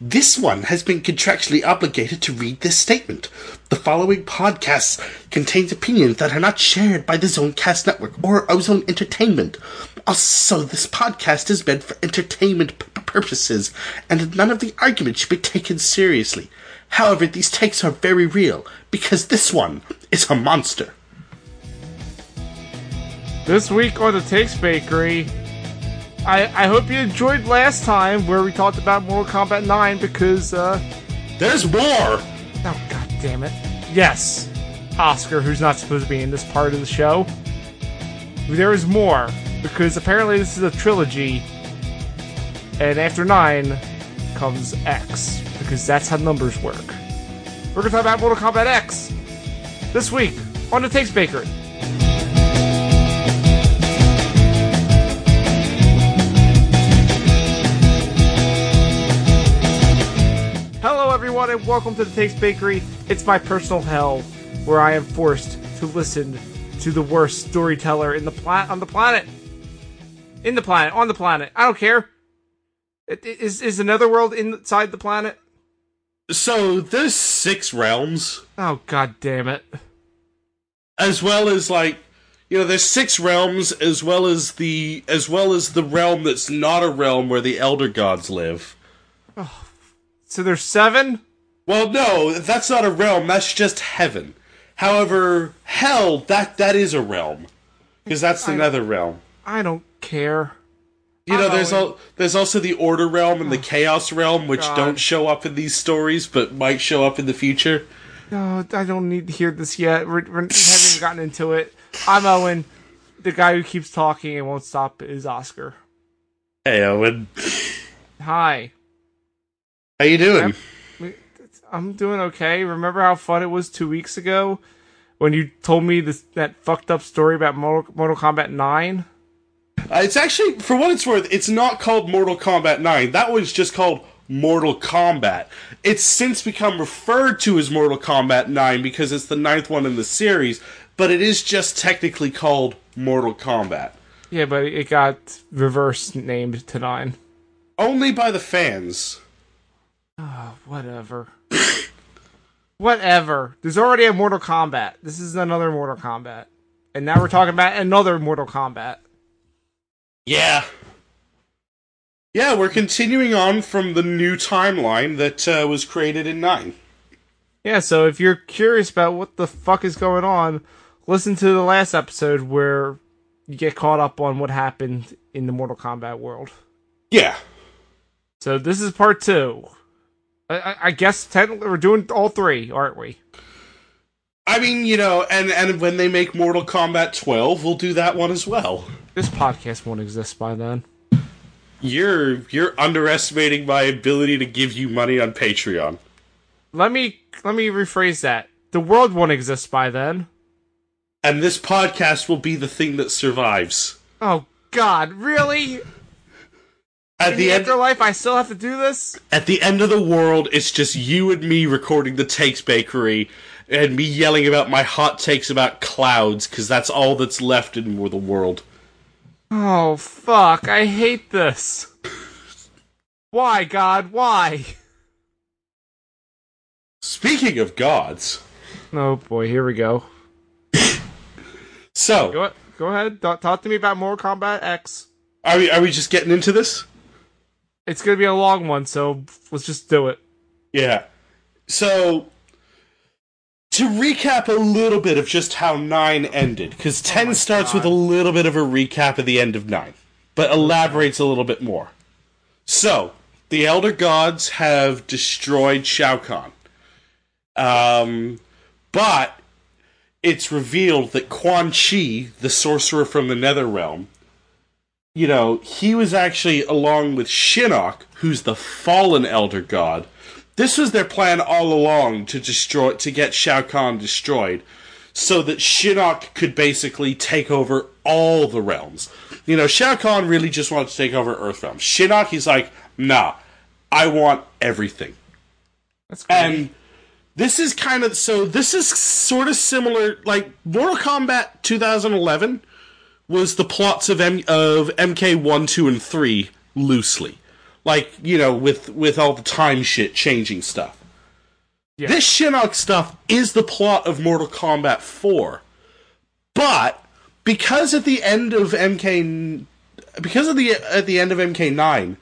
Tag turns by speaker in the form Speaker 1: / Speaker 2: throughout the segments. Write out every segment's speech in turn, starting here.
Speaker 1: This one has been contractually obligated to read this statement. The following podcast contains opinions that are not shared by the Zonecast Network or Ozone Entertainment. Also, this podcast is meant for entertainment p- purposes, and none of the arguments should be taken seriously. However, these takes are very real, because this one is a monster.
Speaker 2: This week on the Takes Bakery, I, I hope you enjoyed last time where we talked about Mortal Kombat 9 because, uh,
Speaker 1: There's more!
Speaker 2: oh god damn it. Yes, Oscar, who's not supposed to be in this part of the show. There is more because apparently this is a trilogy, and after 9 comes X because that's how numbers work. We're gonna talk about Mortal Kombat X this week on the Takes Bakery. Everyone, and welcome to the Takes Bakery. It's my personal hell, where I am forced to listen to the worst storyteller in the pla- on the planet. In the planet, on the planet. I don't care. It, it- is is another world inside the planet?
Speaker 1: So, there's six realms.
Speaker 2: Oh god damn it!
Speaker 1: as well as like you know there's six realms as well as the as well as the realm that's not a realm where the elder gods live oh,
Speaker 2: So there's seven.
Speaker 1: Well no that's not a realm that's just heaven however hell that that is a realm because that's the
Speaker 2: I-
Speaker 1: nether realm
Speaker 2: I don't care.
Speaker 1: you know there's al- there's also the order realm and the oh, chaos realm which
Speaker 2: God.
Speaker 1: don't show up in these stories but might show up in the future
Speaker 2: No, I don't need to hear this yet. We're, we're, we haven't gotten into it. I'm Owen. The guy who keeps talking and won't stop is Oscar.
Speaker 1: hey owen
Speaker 2: Hi.
Speaker 1: how you doing
Speaker 2: I'm doing okay. Remember how fun it was two weeks ago when you told me this that fucked up story about Mortal, Mortal Kombat 9?
Speaker 1: Uh, it's actually, for what it's worth, it's not called Mortal Kombat 9. That was just called Mortal Kombat. It's since become referred to as Mortal Kombat 9 because it's the ninth one in the series, but it is just technically called Mortal Kombat.
Speaker 2: Yeah, but it got reverse named to 9.
Speaker 1: Only by the fans.
Speaker 2: Whatever. Whatever. There's already a Mortal Kombat. This is another Mortal Kombat. And now we're talking about another Mortal Kombat.
Speaker 1: Yeah. Yeah, we're continuing on from the new timeline that uh, was created in 9.
Speaker 2: Yeah, so if you're curious about what the fuck is going on, listen to the last episode where you get caught up on what happened in the Mortal Kombat world.
Speaker 1: Yeah.
Speaker 2: So this is part two. I, I, I guess technically we're doing all three, aren't we?
Speaker 1: I mean, you know, and, and when they make Mortal Kombat 12, we'll do that one as well.
Speaker 2: This podcast won't exist by then.
Speaker 1: You're you're underestimating my ability to give you money on Patreon.
Speaker 2: Let me let me rephrase that. The world won't exist by then.
Speaker 1: And this podcast will be the thing that survives.
Speaker 2: Oh God, really?
Speaker 1: At
Speaker 2: In
Speaker 1: the
Speaker 2: the
Speaker 1: end
Speaker 2: afterlife, I still have to do this?
Speaker 1: at the end of the world, it's just you and me recording the Takes Bakery and me yelling about my hot takes about clouds cuz that's all that's left in the world.
Speaker 2: Oh fuck! I hate this. Why, God? Why?
Speaker 1: Speaking of gods.
Speaker 2: Oh boy, here we go.
Speaker 1: So,
Speaker 2: Go go ahead. Talk, talk to me about Mortal Kombat X.
Speaker 1: are we are we just getting into this?
Speaker 2: It's gonna be a long one, so let's just do it.
Speaker 1: Yeah. So to recap a little bit of just how 9 ended because 10 starts with a little bit of a recap of the end of 9 but elaborates a little bit more. So, the elder gods have destroyed Shao Kahn. Um but it's revealed that Quan Chi, the sorcerer from the Nether Realm, you know, he was actually along with Shinnok, who's the fallen elder god. This was their plan all along to destroy to get Shao Kahn destroyed so that Shinnok could basically take over all the realms. You know, Shao Kahn really just wanted to take over Earthrealm. Shinnok he's like, "Nah, I want everything."
Speaker 2: That's great.
Speaker 1: And this is kind of so this is sort of similar like Mortal Kombat 2011 was the plots of M, of MK1, 2 and 3 loosely. like you know, with with all the time shit changing stuff.
Speaker 2: Yeah.
Speaker 1: This Shinnok stuff is the plot of Mortal Kombat 4. But because at the end of MK because of the at the end of MK9,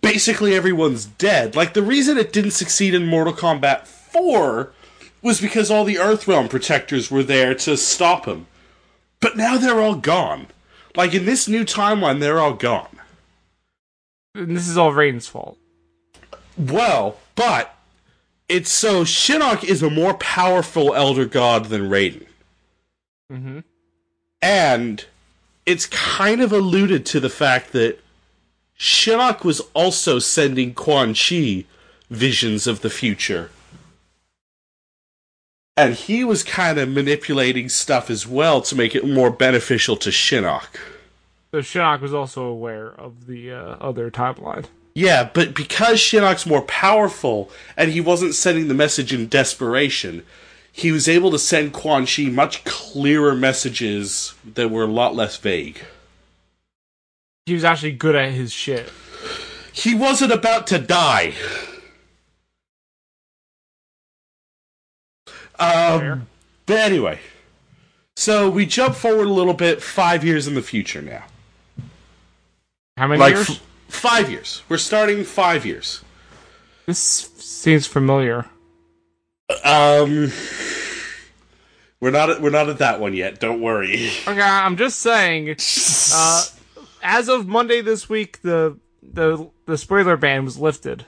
Speaker 1: basically everyone's dead. Like the reason it didn't succeed in Mortal Kombat 4 was because all the Earthrealm protectors were there to stop him. But now they're all gone. Like in this new timeline, they're all gone.
Speaker 2: And this is all Raiden's fault.
Speaker 1: Well, but it's so Shinnok is a more powerful elder god than Raiden.
Speaker 2: Mm-hmm.
Speaker 1: And it's kind of alluded to the fact that Shinnok was also sending Quan Chi visions of the future. And he was kind of manipulating stuff as well to make it more beneficial to Shinnok.
Speaker 2: So Shinnok was also aware of the uh, other timeline.
Speaker 1: Yeah, but because Shinnok's more powerful and he wasn't sending the message in desperation, he was able to send Quan Chi much clearer messages that were a lot less vague.
Speaker 2: He was actually good at his shit.
Speaker 1: He wasn't about to die. Um, but anyway, so we jump forward a little bit, five years in the future now.
Speaker 2: How many
Speaker 1: Like
Speaker 2: years?
Speaker 1: f- five years. We're starting five years.
Speaker 2: this seems familiar.
Speaker 1: Um, we're not at, we're not at that one yet. Don't worry.
Speaker 2: Okay, I'm just saying. Uh, as of Monday this week, the the the spoiler ban was lifted.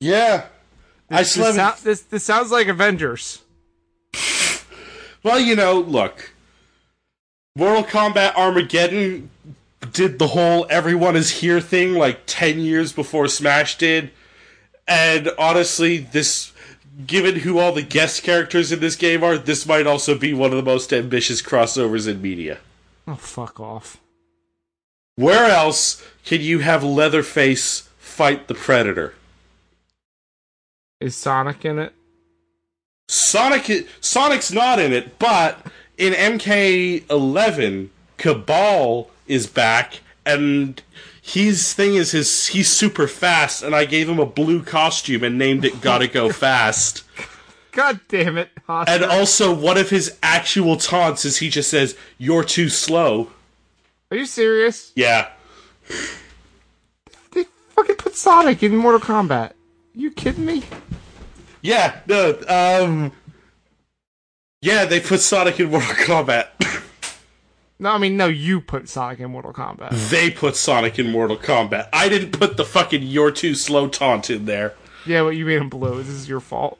Speaker 1: yeah, I
Speaker 2: This,
Speaker 1: still haven't-
Speaker 2: sou- this this sounds like Avengers.
Speaker 1: Well, you know, look. Mortal Kombat Armageddon did the whole everyone is here thing like 10 years before Smash did. And honestly, this given who all the guest characters in this game are, this might also be one of the most ambitious crossovers in media.
Speaker 2: Oh fuck off!
Speaker 1: Where else can you have Leatherface fight the Predator?
Speaker 2: Is Sonic in it?
Speaker 1: Sonic Sonic's not in it, but in MK11, Cabal is back, and his thing is his he's super fast, and I gave him a blue costume and named it "Gotta Go Fast."
Speaker 2: God damn it! Oscar.
Speaker 1: And also, one of his actual taunts is he just says, "You're too slow."
Speaker 2: Are you serious?
Speaker 1: Yeah,
Speaker 2: They fucking put Sonic in Mortal Kombat. You kidding me?
Speaker 1: yeah, no, um, yeah, they put Sonic in Mortal Kombat.
Speaker 2: No, I mean no. You put Sonic in Mortal Kombat.
Speaker 1: they put Sonic in Mortal Kombat. I didn't put the fucking "You're too slow" taunt in there.
Speaker 2: yeah, but you made him blue. This is your fault.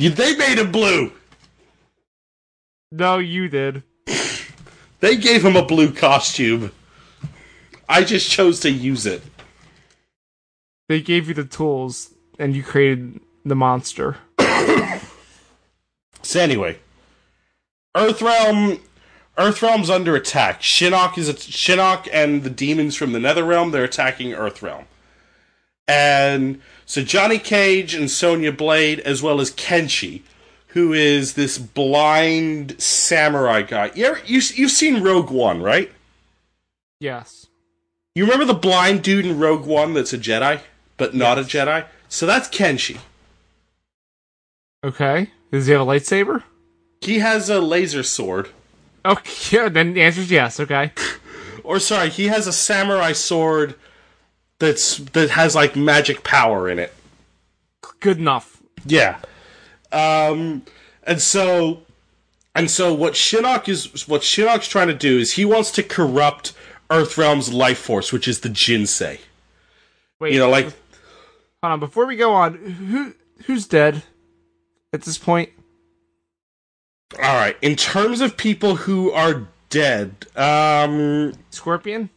Speaker 1: You- They made him blue.
Speaker 2: No, you did.
Speaker 1: They gave him a blue costume. I just chose to use it.
Speaker 2: They gave you the tools, and you created the monster.
Speaker 1: So anyway, Earthrealm, Earthrealm's under attack. Shinnok is Shinnok and the demons from the Netherrealm. They're attacking Earthrealm, and so Johnny Cage and Sonya Blade, as well as Kenshi, who is this blind samurai guy. You ever, you you've seen Rogue One, right?
Speaker 2: Yes.
Speaker 1: You remember the blind dude in Rogue One that's a Jedi, but not a Jedi? So that's Kenshi.
Speaker 2: Okay. Does he have a lightsaber?
Speaker 1: He has a laser sword.
Speaker 2: Okay. Yeah, then the answer is yes. Okay.
Speaker 1: Or sorry, he has a samurai sword that's that has like magic power in it.
Speaker 2: Good enough.
Speaker 1: Yeah. Um and so and so what Shinnok is what Shinnok's trying to do is he wants to corrupt Earthrealm's life force, which is the Jinsei.
Speaker 2: Wait.
Speaker 1: You know, like
Speaker 2: hold on. Before we go on, who who's dead at this point?
Speaker 1: all right, in terms of people who are dead, um
Speaker 2: Scorpion.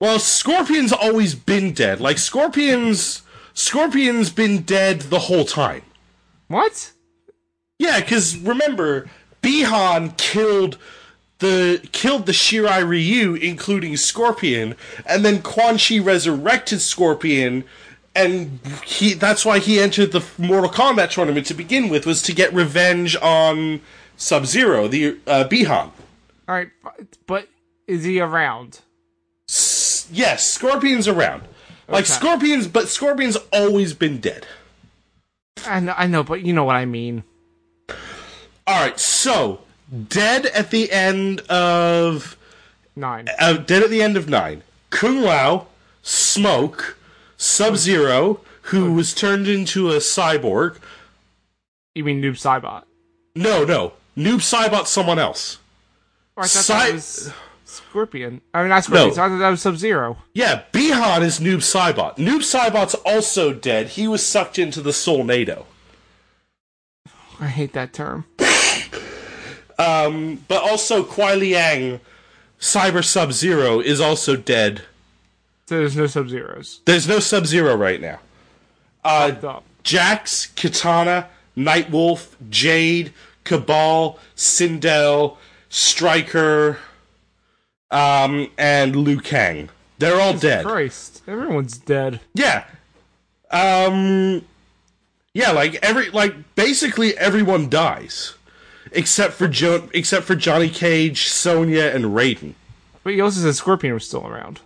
Speaker 1: Well, Scorpion's always been dead. Like Scorpion's Scorpion's been dead the whole time.
Speaker 2: What?
Speaker 1: Yeah, because remember, Bihan killed the killed the Shirai Ryu, including Scorpion, and then Quan Chi resurrected Scorpion, and he that's why he entered the Mortal Kombat tournament to begin with, was to get revenge on Sub Zero, the uh, Bihan.
Speaker 2: All right, but is he around?
Speaker 1: S- yes, Scorpion's around. Like Scorpions, but Scorpion's always been dead.
Speaker 2: I know, I know, but you know what I mean.
Speaker 1: All right, so dead at the end of
Speaker 2: Nine.
Speaker 1: uh, dead at the end of nine. Kung Lao, Smoke, Sub Zero, who was turned into a cyborg.
Speaker 2: You mean Noob Saibot?
Speaker 1: No, no, Noob Saibot, someone else.
Speaker 2: Or I thought
Speaker 1: Cy-
Speaker 2: that was Scorpion. I mean, not Scorpion.
Speaker 1: No.
Speaker 2: So I thought that was Sub Zero.
Speaker 1: Yeah, Bihan is Noob Saibot. Noob Saibot's also dead. He was sucked into the Soulnado.
Speaker 2: I hate that term.
Speaker 1: Um, but also Kuai Liang, Cyber Sub Zero, is also dead.
Speaker 2: So there's no Sub Zeros.
Speaker 1: There's no Sub Zero right now. Uh, Jax, Katana, Nightwolf, Jade, Cabal, Sindel, Stryker, um, and Liu Kang. They're all dead.
Speaker 2: Christ, everyone's dead.
Speaker 1: Yeah. Um Yeah, like every like basically everyone dies. Except for jo- except for Johnny Cage, Sonya, and Raiden.
Speaker 2: But you also said Scorpion was still around.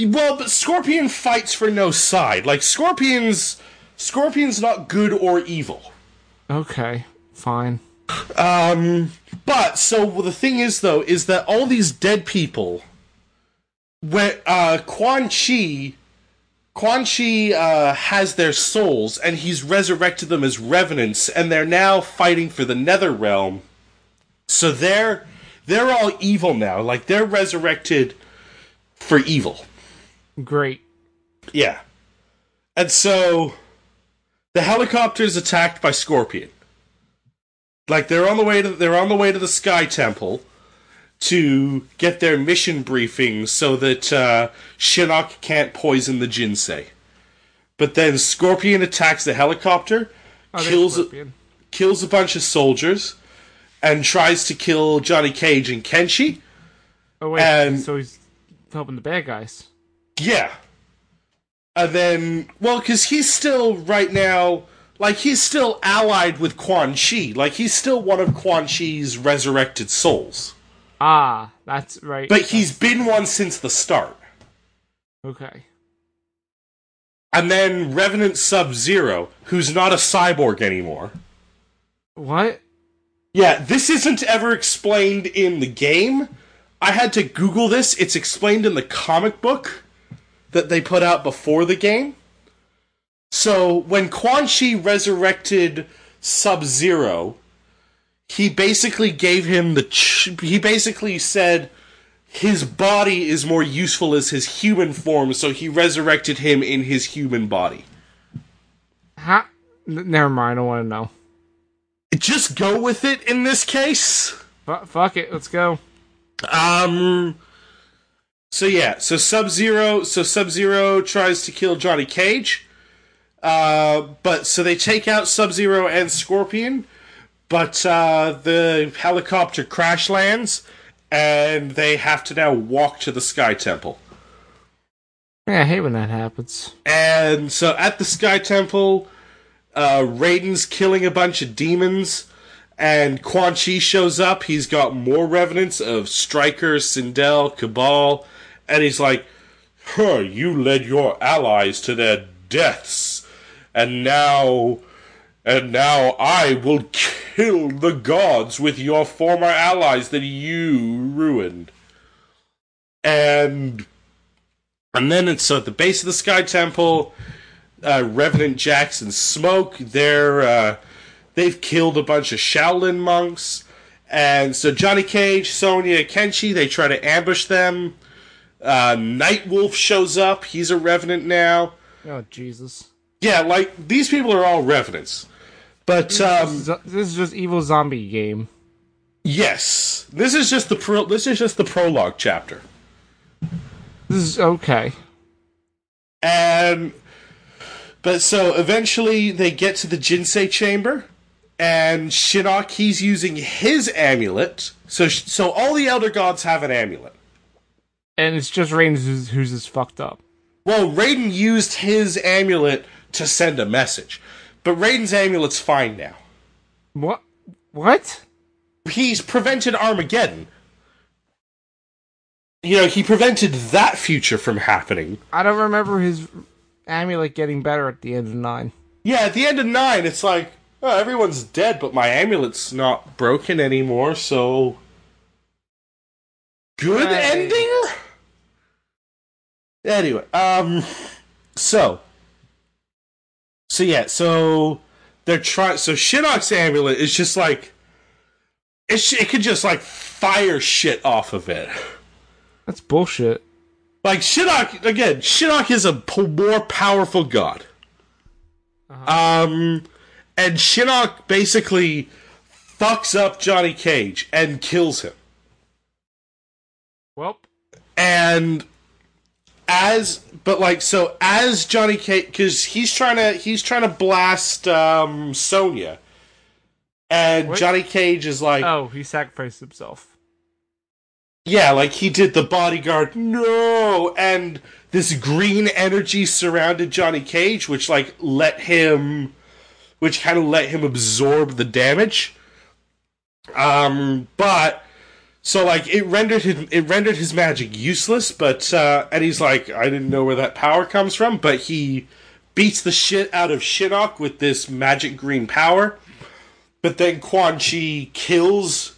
Speaker 1: Well, but Scorpion fights for no side. Like Scorpion's Scorpion's not good or evil.
Speaker 2: Okay, fine.
Speaker 1: Um, but so well, the thing is though is that all these dead people, when uh, Quan Chi, Quan Chi uh, has their souls and he's resurrected them as revenants, and they're now fighting for the Nether Realm. So they're they're all evil now. Like they're resurrected for evil.
Speaker 2: Great.
Speaker 1: Yeah. And so the helicopter's attacked by Scorpion. Like they're on the way to they're on the way to the Sky Temple to get their mission briefing so that uh, Shinnok can't poison the Jinsei. But then Scorpion attacks the helicopter,
Speaker 2: Oh,
Speaker 1: kills
Speaker 2: Scorpion.
Speaker 1: kills a bunch of soldiers, and tries to kill Johnny Cage and Kenshi.
Speaker 2: Oh wait,
Speaker 1: and-
Speaker 2: so he's helping the bad guys.
Speaker 1: Yeah. And then, well, because he's still right now, like he's still allied with Quan Chi. Like he's still one of Quan Chi's resurrected souls.
Speaker 2: Ah, that's right.
Speaker 1: But he's been one since the start.
Speaker 2: okay.
Speaker 1: And then Revenant Sub Zero, who's not a cyborg anymore.
Speaker 2: What?
Speaker 1: Yeah, this isn't ever explained in the game. I had to Google this. It's explained in the comic book that they put out before the game. So when Quan Chi resurrected Sub Zero, he basically gave him the. Ch- he basically said his body is more useful as his human form, so he resurrected him in his human body.
Speaker 2: Ha. N- never mind. I don't want to know.
Speaker 1: Just go with it in this case.
Speaker 2: Fu fuck it. Let's go.
Speaker 1: Um. So yeah, so Sub Zero, so Sub Zero tries to kill Johnny Cage. Uh, but so they take out Sub Zero and Scorpion, but uh, the helicopter crash lands, and they have to now walk to the Sky Temple.
Speaker 2: Yeah, I hate when that happens.
Speaker 1: And so at the Sky Temple, uh, Raiden's killing a bunch of demons, and Quan Chi shows up. He's got more revenants of Stryker, Sindel, Cabal, and he's like, you led your allies to their deaths, and now. And now I will kill the gods with your former allies that you ruined. And and then it's so at the base of the Sky Temple, uh, Revenant Jax and Smoke. They're uh, they've killed a bunch of Shaolin monks, and so Johnny Cage, Sonya, Kenshi. They try to ambush them. Uh, Nightwolf shows up. He's a Revenant now.
Speaker 2: Oh Jesus.
Speaker 1: Yeah, like these people are all Revenants. But um,
Speaker 2: this is just evil zombie game.
Speaker 1: yes, this is just the pro- this is just the prologue chapter.
Speaker 2: This is okay.
Speaker 1: And but so eventually they get to the Jinsei chamber, and Shinnok he's using his amulet. So so all the elder gods have an amulet.
Speaker 2: And it's just Raiden who's, who's fucked up.
Speaker 1: Well, Raiden used his amulet to send a message, but Raiden's amulet's fine now.
Speaker 2: What? What?
Speaker 1: He's prevented Armageddon. you know, he prevented that future from happening.
Speaker 2: I don't remember his amulet getting better at the end of nine.
Speaker 1: Yeah, at the end of nine, it's like, oh, everyone's dead, but my amulet's not broken anymore, so. Good ending? Anyway, um. So. So, yeah, so. They're trying. So, Shinnok's amulet is just like. It, sh- it could just, like, fire shit off of it.
Speaker 2: That's bullshit.
Speaker 1: Like Shinnok again, Shinnok is a more powerful god. Um, and Shinnok basically fucks up Johnny Cage and kills him.
Speaker 2: Well,
Speaker 1: And as but like so as Johnny Cage because he's trying to he's trying to blast um Sonya. And
Speaker 2: What?
Speaker 1: Johnny Cage is like
Speaker 2: oh, he sacrificed himself.
Speaker 1: Yeah, like he did the bodyguard. No, and this green energy surrounded Johnny Cage, which like let him, which kind of let him absorb the damage. Um, but so like it rendered him, it rendered his magic useless. But uh, and he's like, I didn't know where that power comes from, but he beats the shit out of Shinnok with this magic green power. But then Quan Chi kills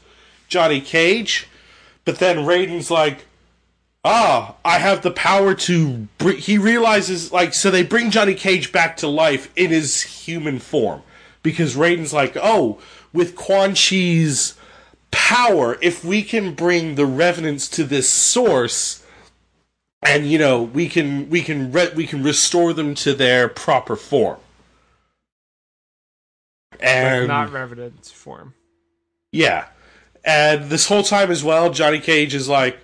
Speaker 1: Johnny Cage. But then Raiden's like, ah, I have the power to. Br-. He realizes, like, so they bring Johnny Cage back to life in his human form. Because Raiden's like, oh, with Quan Chi's power, if we can bring the revenants to this source, and you know, we can we can re- we can restore them to their proper form. And
Speaker 2: not Revenant's form.
Speaker 1: yeah. And this whole time as well, Johnny Cage is like,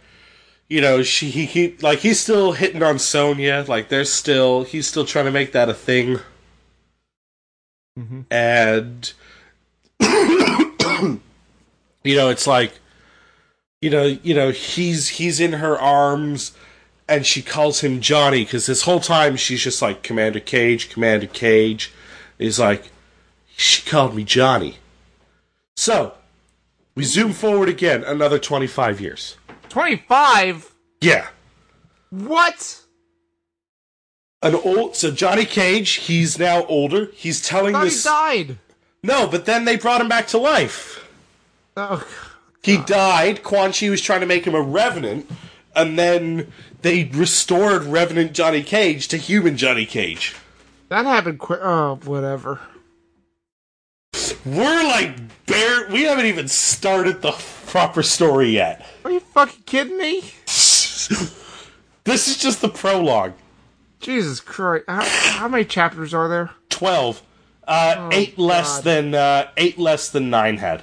Speaker 1: you know, she he, he like he's still hitting on Sonya, like they're still he's still trying to make that a thing.
Speaker 2: Mhm.
Speaker 1: And you know, it's like you know, you know, he's he's in her arms and she calls him Johnny cuz this whole time she's just like Commander Cage, Commander Cage. He's like she called me Johnny. So, we zoom forward again another 25 years.
Speaker 2: 25?
Speaker 1: Yeah.
Speaker 2: What?
Speaker 1: An old so Johnny Cage, he's now older. He's telling
Speaker 2: thought he
Speaker 1: this
Speaker 2: died.
Speaker 1: No, but then they brought him back to life.
Speaker 2: Oh,
Speaker 1: He died. Quan Chi was trying to make him a revenant, and then they restored Revenant Johnny Cage to human Johnny Cage.
Speaker 2: that happened quick. Oh, whatever.
Speaker 1: We're like bare we haven't even started the proper story yet.
Speaker 2: Are you fucking kidding me?
Speaker 1: This is just the prologue.
Speaker 2: Jesus Christ. How, how many chapters are there?
Speaker 1: 12. Uh, eight less than uh, eight less than nine had.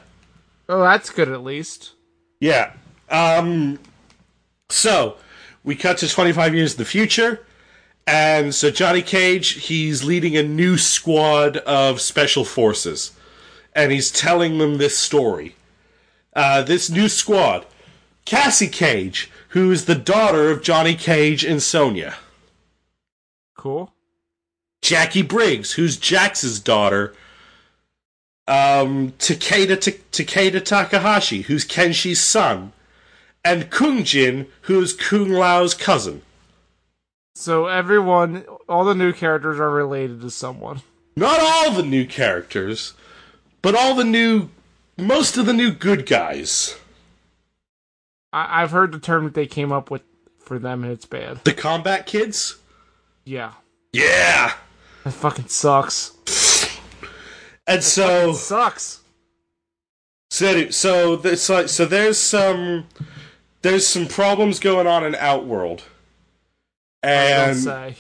Speaker 2: Oh, that's good at least.
Speaker 1: Yeah. Um. So we cut to 25 years in the future, and so Johnny Cage he's leading a new squad of special forces, and he's telling them this story. Uh, this new squad, Cassie Cage, who is the daughter of Johnny Cage and Sonya.
Speaker 2: Cool.
Speaker 1: Jacqui Briggs, who's Jax's daughter. Um, Takeda Ta- Takeda Takahashi, who's Kenshi's son, and Kung Jin, who's Kung Lao's cousin.
Speaker 2: So everyone, all the new characters are related to someone.
Speaker 1: Not all the new characters, but all the new, most of the new good guys.
Speaker 2: I- I've heard the term that they came up with for them, and it's bad.
Speaker 1: The combat kids.
Speaker 2: Yeah,
Speaker 1: Yeah.
Speaker 2: that fucking sucks.
Speaker 1: And so,
Speaker 2: Sucks.
Speaker 1: so, so, there's like, so there's some, there's some problems going on in Outworld. And
Speaker 2: say.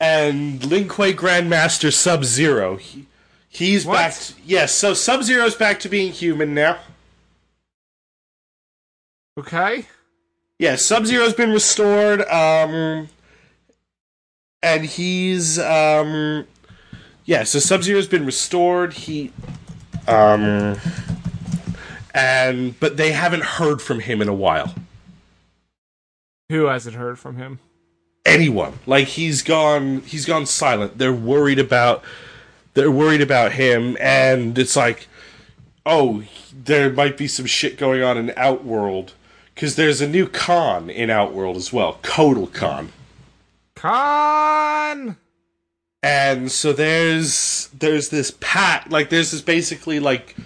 Speaker 1: and Lin Kuei Grandmaster Sub Zero. He, he's
Speaker 2: What?
Speaker 1: back. To, yes, so Sub Zero's back to being human now.
Speaker 2: Okay.
Speaker 1: Yeah, Sub Zero's been restored. Um, and he's um, yeah. So Sub Zero's been restored. He um, and but they haven't heard from him in a while.
Speaker 2: Who hasn't heard from him?
Speaker 1: anyone. Like he's gone he's gone silent. They're worried about they're worried about him and it's like oh there might be some shit going on in Outworld because there's a new Khan in Outworld as well, Kotal Khan.
Speaker 2: Khan.
Speaker 1: And so there's there's this pact like there's this basically like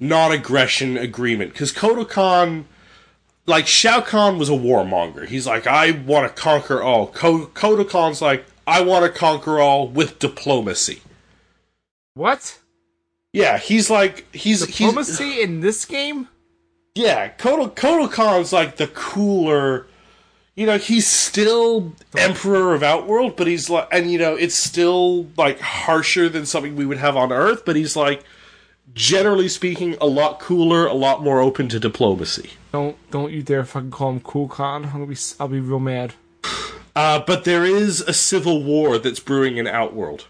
Speaker 1: non-aggression agreement because Kotal Khan like Shao Kahn was a warmonger he's like I want to conquer all Ko- Kotal Khan's like I want to conquer all with diplomacy
Speaker 2: What?
Speaker 1: yeah he's like he's he's
Speaker 2: Diplomacy in this game?
Speaker 1: yeah Kotal Khan's like the cooler you know he's still emperor of outworld but he's like and you know it's still like harsher than something we would have on earth but he's like generally speaking a lot cooler a lot more open to diplomacy
Speaker 2: Don't don't you dare fucking call him Cool Khan. I'm gonna be I'll be real mad.
Speaker 1: uh, but there is a civil war that's brewing in outworld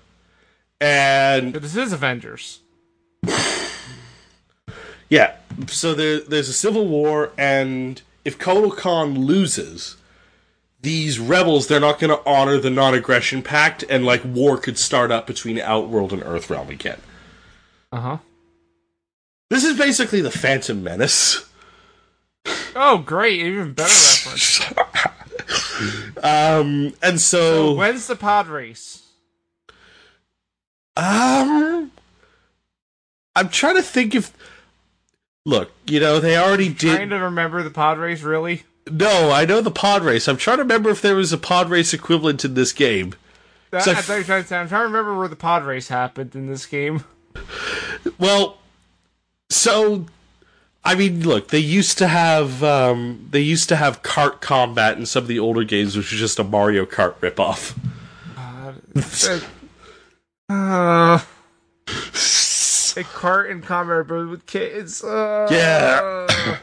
Speaker 1: and
Speaker 2: But this is Avengers.
Speaker 1: Yeah. So there, there's a civil war, and if Kotal Khan loses, these rebels they're not going to honor the non-aggression pact, and like war could start up between Outworld and Earthrealm again.
Speaker 2: Uh huh.
Speaker 1: This is basically the Phantom Menace.
Speaker 2: Oh, great! Even better reference.
Speaker 1: Um, and so,
Speaker 2: When's the pod race?
Speaker 1: um, I'm trying to think if. Look, you know they already did.
Speaker 2: Trying to remember the pod race, really?
Speaker 1: No, I know the pod race. I'm trying to remember if there was a pod race equivalent in this game.
Speaker 2: That,
Speaker 1: So-
Speaker 2: I were trying to say, I'm trying to remember where the pod race happened in this game.
Speaker 1: Well, so I mean, look, they used to have um, they used to have kart combat in some of the older games, which was just a Mario Kart ripoff.
Speaker 2: Uh, a cart in combat but with kids. Uh,
Speaker 1: Yeah.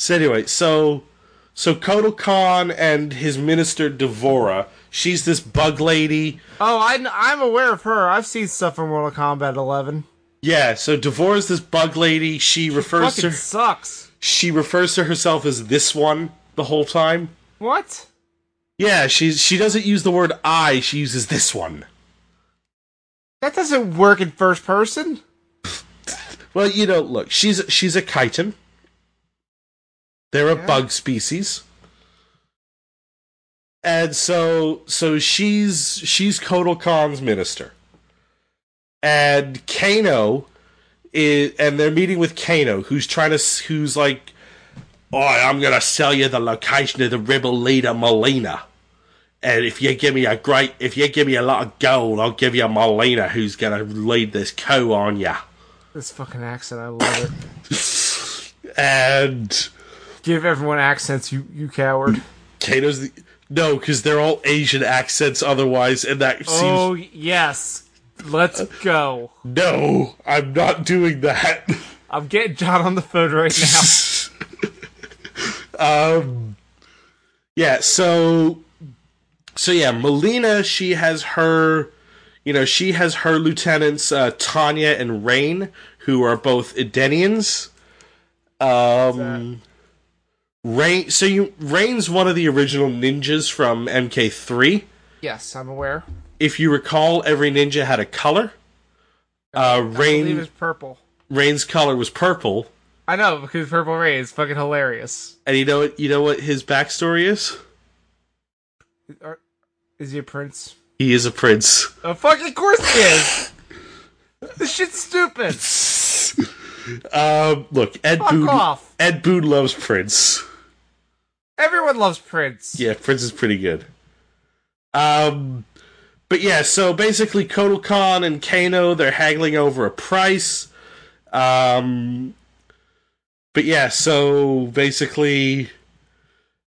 Speaker 1: So anyway, so so Kotal Khan and his minister D'Vorah, she's this bug lady.
Speaker 2: Oh, I, I'm aware of her. I've seen stuff from Mortal Kombat 11.
Speaker 1: Yeah, so D'Vorah's this bug lady. She refers
Speaker 2: Fucking
Speaker 1: to
Speaker 2: sucks.
Speaker 1: she refers to herself as this one the whole time.
Speaker 2: What?
Speaker 1: Yeah, she's she doesn't use the word I. She uses this one.
Speaker 2: That doesn't work in first person.
Speaker 1: Well, you know, look, she's she's a Kytinn. They're a
Speaker 2: Yeah.
Speaker 1: bug species. And so so she's she's Kotal Khan's minister. And Kano is and they're meeting with Kano who's trying to who's like Oh, I'm gonna sell you the location of the rebel leader Mileena. And if you give me a great if you give me a lot of gold, I'll give you Mileena who's gonna lead this co on ya.
Speaker 2: This fucking accent, I love it.
Speaker 1: And
Speaker 2: Give everyone accents, you you coward.
Speaker 1: Kano's the no, because they're all Asian accents otherwise, and that seems
Speaker 2: Oh yes, let's go.
Speaker 1: no. I'm not doing that.
Speaker 2: I'm getting John on the phone right now.
Speaker 1: um, yeah. So, so yeah, Mileena. She has her, you know, she has her lieutenants uh, Tanya and Rain, who are both Edenians. Um, Rain. So you Rain's one of the original ninjas from MK3.
Speaker 2: yes, I'm aware.
Speaker 1: if you recall, every ninja had a color. Uh,
Speaker 2: I believe
Speaker 1: Rain
Speaker 2: it's purple.
Speaker 1: Rain's color was purple,
Speaker 2: I know because Purple Rain is fucking hilarious.
Speaker 1: and you know what? You know what his backstory is?
Speaker 2: Are- Is he a prince?
Speaker 1: He is a prince.
Speaker 2: Oh, fucking course he is. this shit's stupid.
Speaker 1: Um, look, Ed
Speaker 2: Fuck
Speaker 1: Boon.
Speaker 2: off.
Speaker 1: Ed Boon loves Prince.
Speaker 2: Everyone loves Prince.
Speaker 1: Yeah, Prince is pretty good. Um, but yeah, so basically, Kotal Khan and Kano they're haggling over a price. Um, but yeah, so basically,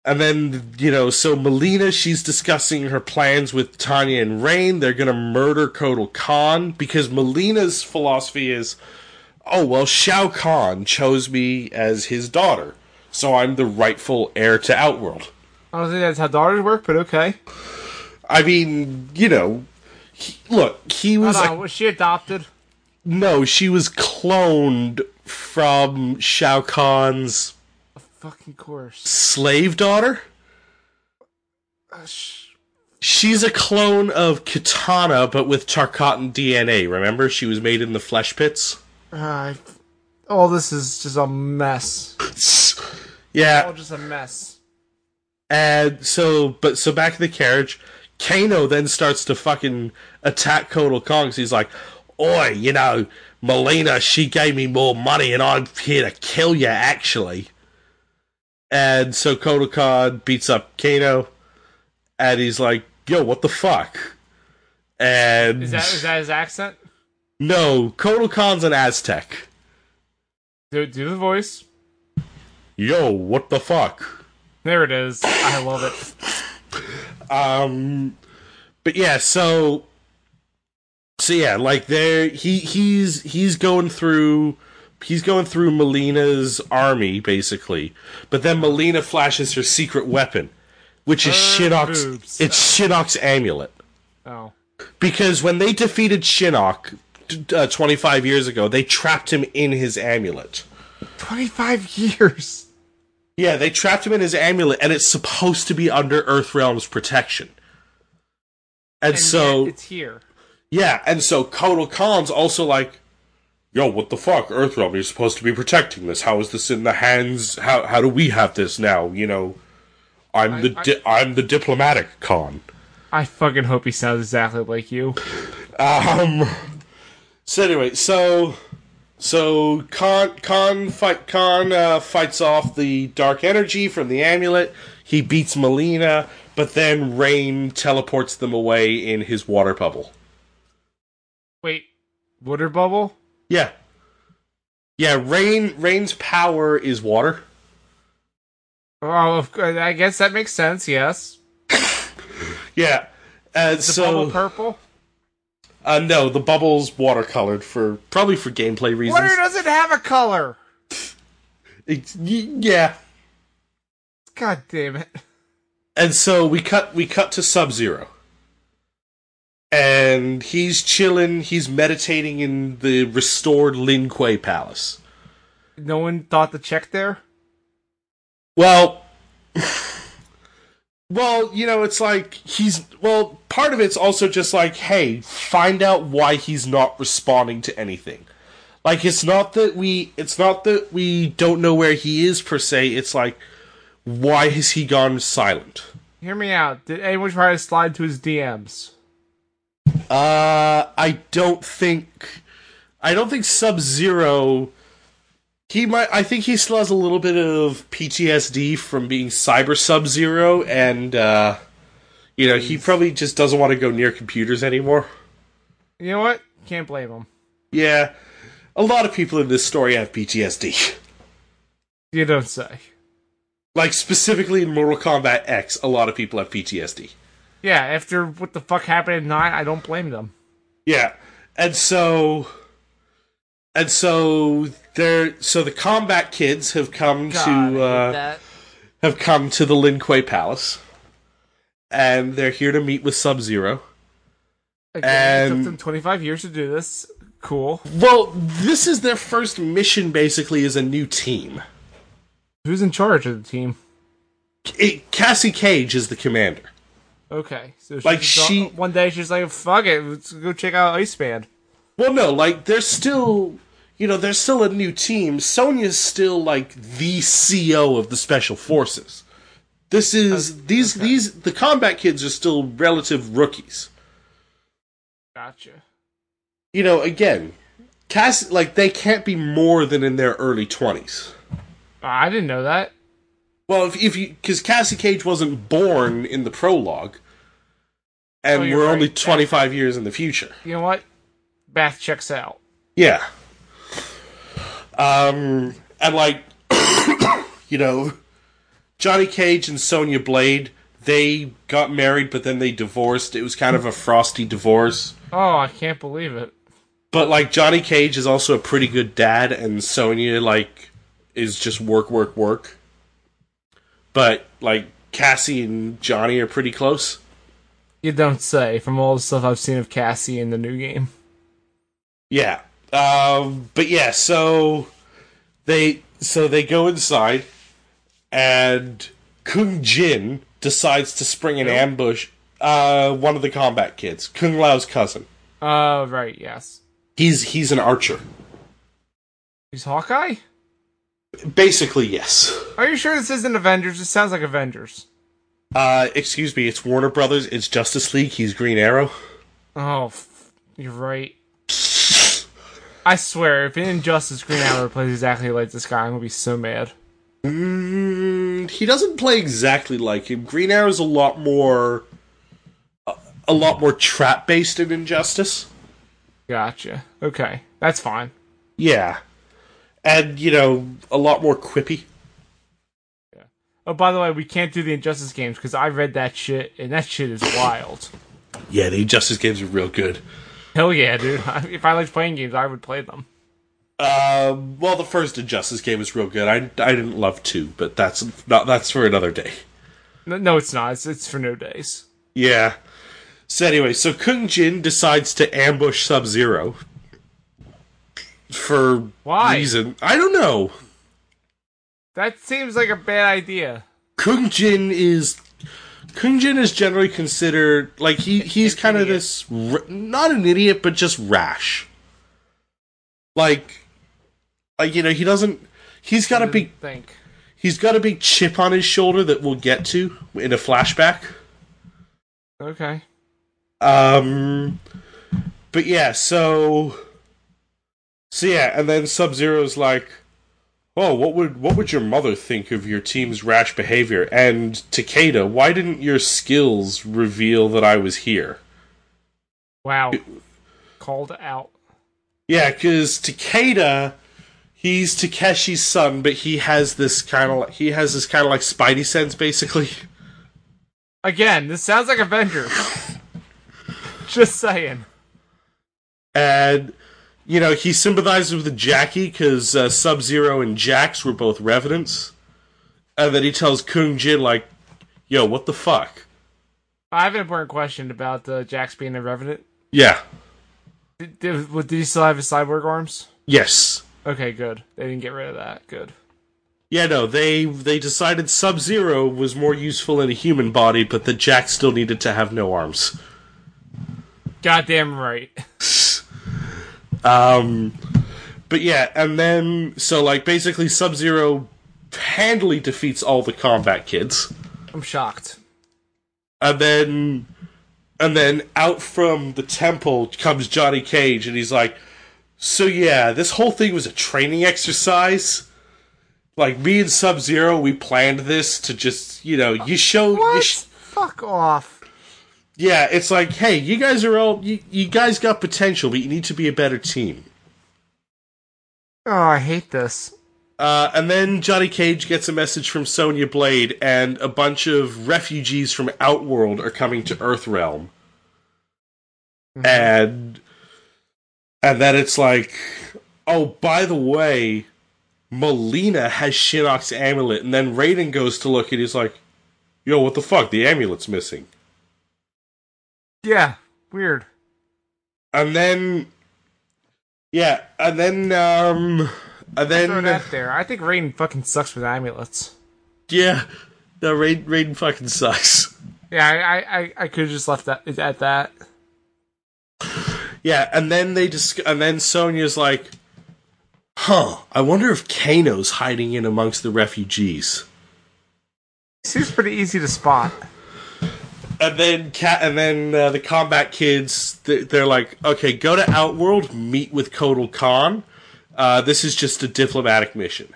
Speaker 1: and then you know, so Mileena she's discussing her plans with Tanya and Rain. They're gonna murder Kotal Khan because Mileena's philosophy is, oh well, Shao Kahn chose me as his daughter, so I'm the rightful heir to Outworld.
Speaker 2: I don't think that's how daughters work, but okay.
Speaker 1: I mean, you know, he, look, he was
Speaker 2: Hold
Speaker 1: a-
Speaker 2: was she adopted?
Speaker 1: no, she was cloned from Shao Kahn's
Speaker 2: Fucking course.
Speaker 1: slave daughter.
Speaker 2: Uh, sh-
Speaker 1: She's a clone of Katana, but with Tarkatan DNA. Remember, she was made in the flesh pits.
Speaker 2: uh, all this is just a mess.
Speaker 1: Yeah,
Speaker 2: All just a mess.
Speaker 1: and so but so back in the carriage, Kano then starts to fucking attack Kotal Khan. 'cause he's like, "Oi, you know, Mileena, she gave me more money, and I'm here to kill you, actually." And so Kotal Khan beats up Kano, and he's like, "Yo, what the fuck?" And
Speaker 2: Is that is that his accent?
Speaker 1: no, Kotal Khan's an Aztec.
Speaker 2: Do do the voice.
Speaker 1: Yo, what the fuck?
Speaker 2: There it is. I love it.
Speaker 1: Um, but yeah, so so yeah, like there he he's he's going through he's going through Mileena's army basically, but then Mileena flashes her secret weapon, which is
Speaker 2: Her
Speaker 1: Shinnok's
Speaker 2: boobs.
Speaker 1: it's Shinnok's amulet.
Speaker 2: Oh.
Speaker 1: Because when they defeated Shinnok uh, 25 years ago, they trapped him in his amulet.
Speaker 2: 25 years.
Speaker 1: Yeah, they trapped him in his amulet, and it's supposed to be under Earthrealm's protection. And,
Speaker 2: And
Speaker 1: so,
Speaker 2: it's here.
Speaker 1: yeah, and so Kotal Khan's also like, "Yo, what the fuck? Earthrealm, you're supposed to be protecting this. How is this in the hands? How how do we have this now? You know, I'm the
Speaker 2: I-
Speaker 1: di- I'm the diplomatic Khan."
Speaker 2: I fucking hope he sounds exactly like you.
Speaker 1: Um. So anyway, so so Khan Khan fight Khan uh, fights off the dark energy from the amulet. He beats Mileena, but then Rain teleports them away in his water bubble.
Speaker 2: Wait, water bubble?
Speaker 1: Yeah, yeah. Rain Rain's power is water.
Speaker 2: Oh, I guess that makes sense. Yes.
Speaker 1: Yeah. Uh,
Speaker 2: The
Speaker 1: so
Speaker 2: bubble purple.
Speaker 1: Uh, no, the bubble's watercolored for probably for gameplay reasons.
Speaker 2: Water doesn't have a color.
Speaker 1: It's- y- yeah.
Speaker 2: God damn it.
Speaker 1: And so we cut we cut to Sub Zero. And he's chilling, he's meditating in the restored Lin Kuei Palace.
Speaker 2: No one thought to check there.
Speaker 1: Well Well, you know, it's like he's well, part of it's also just like, hey, find out why he's not responding to anything. Like it's not that we it's not that we don't know where he is per se, it's like why has he gone silent?
Speaker 2: Hear me out. Did anyone try to slide to his DMs?
Speaker 1: Uh, I don't think. I don't think Sub Zero. He might. I think he still has a little bit of PTSD from being Cyber Sub Zero, and uh, you know he probably just doesn't want to go near computers anymore.
Speaker 2: You know what? Can't blame him.
Speaker 1: Yeah, a lot of people in this story have PTSD.
Speaker 2: You don't say.
Speaker 1: Like specifically in Mortal Kombat X, a lot of people have PTSD.
Speaker 2: Yeah, after what the fuck happened at nine, I don't blame them.
Speaker 1: Yeah, and so, and so they're so the combat kids have come
Speaker 2: God,
Speaker 1: to uh,
Speaker 2: that.
Speaker 1: have come to the Lin Kuei Palace, and they're here to meet with Sub Zero.
Speaker 2: Again, it took them 25 years to do this. Cool.
Speaker 1: Well, this is their first mission, basically, as a new team.
Speaker 2: Who's in charge of the team?
Speaker 1: It, Cassie Cage is the commander.
Speaker 2: Okay, so
Speaker 1: Like,
Speaker 2: she's
Speaker 1: she-
Speaker 2: one day she's like, "Fuck it, let's go check out Iceman."
Speaker 1: Well, no, like they're still, you know, they're still a new team. Sonya's still like the CO of the special forces. This is these these the combat kids are still relative rookies.
Speaker 2: Gotcha.
Speaker 1: You know, again, Cass like they can't be more than in their early twenties.
Speaker 2: Ah, I didn't know that.
Speaker 1: Well, if, if you because Cassie Cage wasn't born in the prologue, and
Speaker 2: Oh,
Speaker 1: we're only twenty five years in the future.
Speaker 2: You know what? Bath checks out.
Speaker 1: Yeah. Um, and like, you know, Johnny Cage and Sonya Blade, they got married, but then they divorced. It was kind of a frosty divorce.
Speaker 2: Oh, I can't believe it.
Speaker 1: But like, Johnny Cage is also a pretty good dad, and Sonya like is just work, work, work. But like, Cassie and Johnny are pretty close.
Speaker 2: You don't say. From all the stuff I've seen of Cassie in the new game.
Speaker 1: Yeah. Um, but yeah, so they so they go inside and Kung Jin decides to spring an ambush uh one of the combat kids, Kung Lao's cousin.
Speaker 2: Oh, right. Yes.
Speaker 1: He's he's an archer.
Speaker 2: He's Hawkeye.
Speaker 1: Basically, yes.
Speaker 2: Are you sure this isn't Avengers? It sounds like Avengers.
Speaker 1: Uh, excuse me, it's Warner Brothers. It's Justice League. He's Green Arrow.
Speaker 2: Oh, f- you're right. I swear, if in Injustice Green Arrow plays exactly like this guy, I'm gonna be so mad.
Speaker 1: Mm, he doesn't play exactly like him. Green Arrow's a lot more, a, a lot more trap based in Injustice.
Speaker 2: Gotcha. Okay, that's fine.
Speaker 1: Yeah, and you know, a lot more quippy. Yeah.
Speaker 2: Oh, by the way, we can't do the Injustice games because I read that shit, and that shit is wild.
Speaker 1: Yeah, the Injustice games are real good.
Speaker 2: Hell yeah, dude! If I liked playing games, I would play them.
Speaker 1: Um, well, the first Injustice game was real good. I, I didn't love two, but that's not that's for another day.
Speaker 2: No, no it's not. It's, it's for no days.
Speaker 1: Yeah. So anyway, so Kung Jin decides to ambush Sub Zero for
Speaker 2: Why?
Speaker 1: reason I don't know.
Speaker 2: That seems like a bad idea.
Speaker 1: Kung Jin is Kung Jin is generally considered like he he's kind of this not an idiot but just rash. Like like you know, he doesn't he's got a big
Speaker 2: think.
Speaker 1: he's got a big chip on his shoulder that we'll get to in a flashback.
Speaker 2: Okay.
Speaker 1: Um, but yeah, so so yeah, and then Sub Zero's like, "Oh, what would what would your mother think of your team's rash behavior?" And Takeda, why didn't your skills reveal that I was here?
Speaker 2: Wow. Called out.
Speaker 1: Yeah, because Takeda, he's Takeshi's son, but he has this kind of he has this kind of like Spidey sense, basically.
Speaker 2: Again, this sounds like Avengers. Just saying.
Speaker 1: and you know he sympathizes with Jacqui because uh, Sub Zero and Jax were both revenants, and then he tells Kung Jin like, "Yo, what the fuck?"
Speaker 2: I have an important question about uh, Jax being a revenant.
Speaker 1: Yeah.
Speaker 2: Did, did, did he still have his cyborg arms?
Speaker 1: Yes.
Speaker 2: Okay, good. They didn't get rid of that. Good.
Speaker 1: Yeah. No. They they decided Sub Zero was more useful in a human body, but that Jax still needed to have no arms.
Speaker 2: Goddamn right.
Speaker 1: Um, but yeah, and then so like basically Sub Zero handily defeats all the combat kids.
Speaker 2: I'm shocked.
Speaker 1: And then and then out from the temple comes Johnny Cage and he's like, "So yeah, this whole thing was a training exercise. Like me and Sub Zero, we planned this to just, you know, you show you sh-
Speaker 2: Fuck off.
Speaker 1: Yeah, it's like, "Hey, you guys are all you, you guys got potential, but you need to be a better team."
Speaker 2: Oh, I hate this.
Speaker 1: Uh, and then Johnny Cage gets a message from Sonya Blade, and a bunch of refugees from Outworld are coming to Earthrealm. And and then it's like, oh, by the way, Mileena has Shinnok's amulet, and then Raiden goes to look, and he's like, "Yo, what the fuck? The amulet's missing."
Speaker 2: Yeah, weird.
Speaker 1: And then, yeah, and then, um, and
Speaker 2: Throw
Speaker 1: then,
Speaker 2: that there. I think Raiden fucking sucks with amulets.
Speaker 1: yeah, no, Raiden, Raiden fucking sucks.
Speaker 2: Yeah, I I, I could have just left that at that.
Speaker 1: Yeah, and then they just and then Sonya's like, "Huh, I wonder if Kano's hiding in amongst the refugees."
Speaker 2: Seems pretty easy to spot.
Speaker 1: And then cat and then uh, the combat kids th- they're like, "Okay, go to Outworld, meet with Kotal Khan. Uh, this is just a diplomatic mission."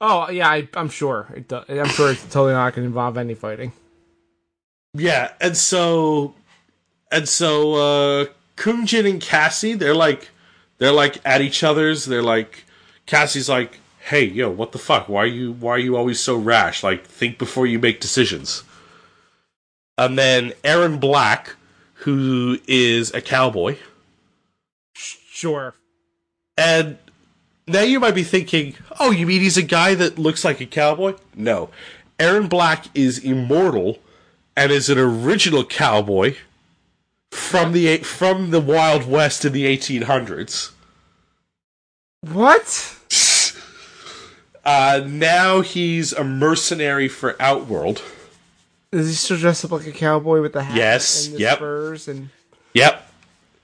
Speaker 2: Oh yeah, I, I'm sure. It do, I'm sure it's totally not going to involve any fighting.
Speaker 1: Yeah, and so and so uh Kung Jin and Cassie, they're like they're like at each other's. They're like Cassie's like, "Hey, yo, what the fuck? Why are you why are you always so rash? Like think before you make decisions." And then Erron Black, who is a cowboy,
Speaker 2: Sure.
Speaker 1: and now you might be thinking, "Oh, you mean he's a guy that looks like a cowboy?" No. Erron Black is immortal and is an original cowboy from the from the Wild West in the 1800s.
Speaker 2: What?
Speaker 1: Uh, now he's a mercenary for Outworld.
Speaker 2: Is he still dressed up like a cowboy with the hat
Speaker 1: Yes,
Speaker 2: and the
Speaker 1: yep.
Speaker 2: spurs and
Speaker 1: Yep.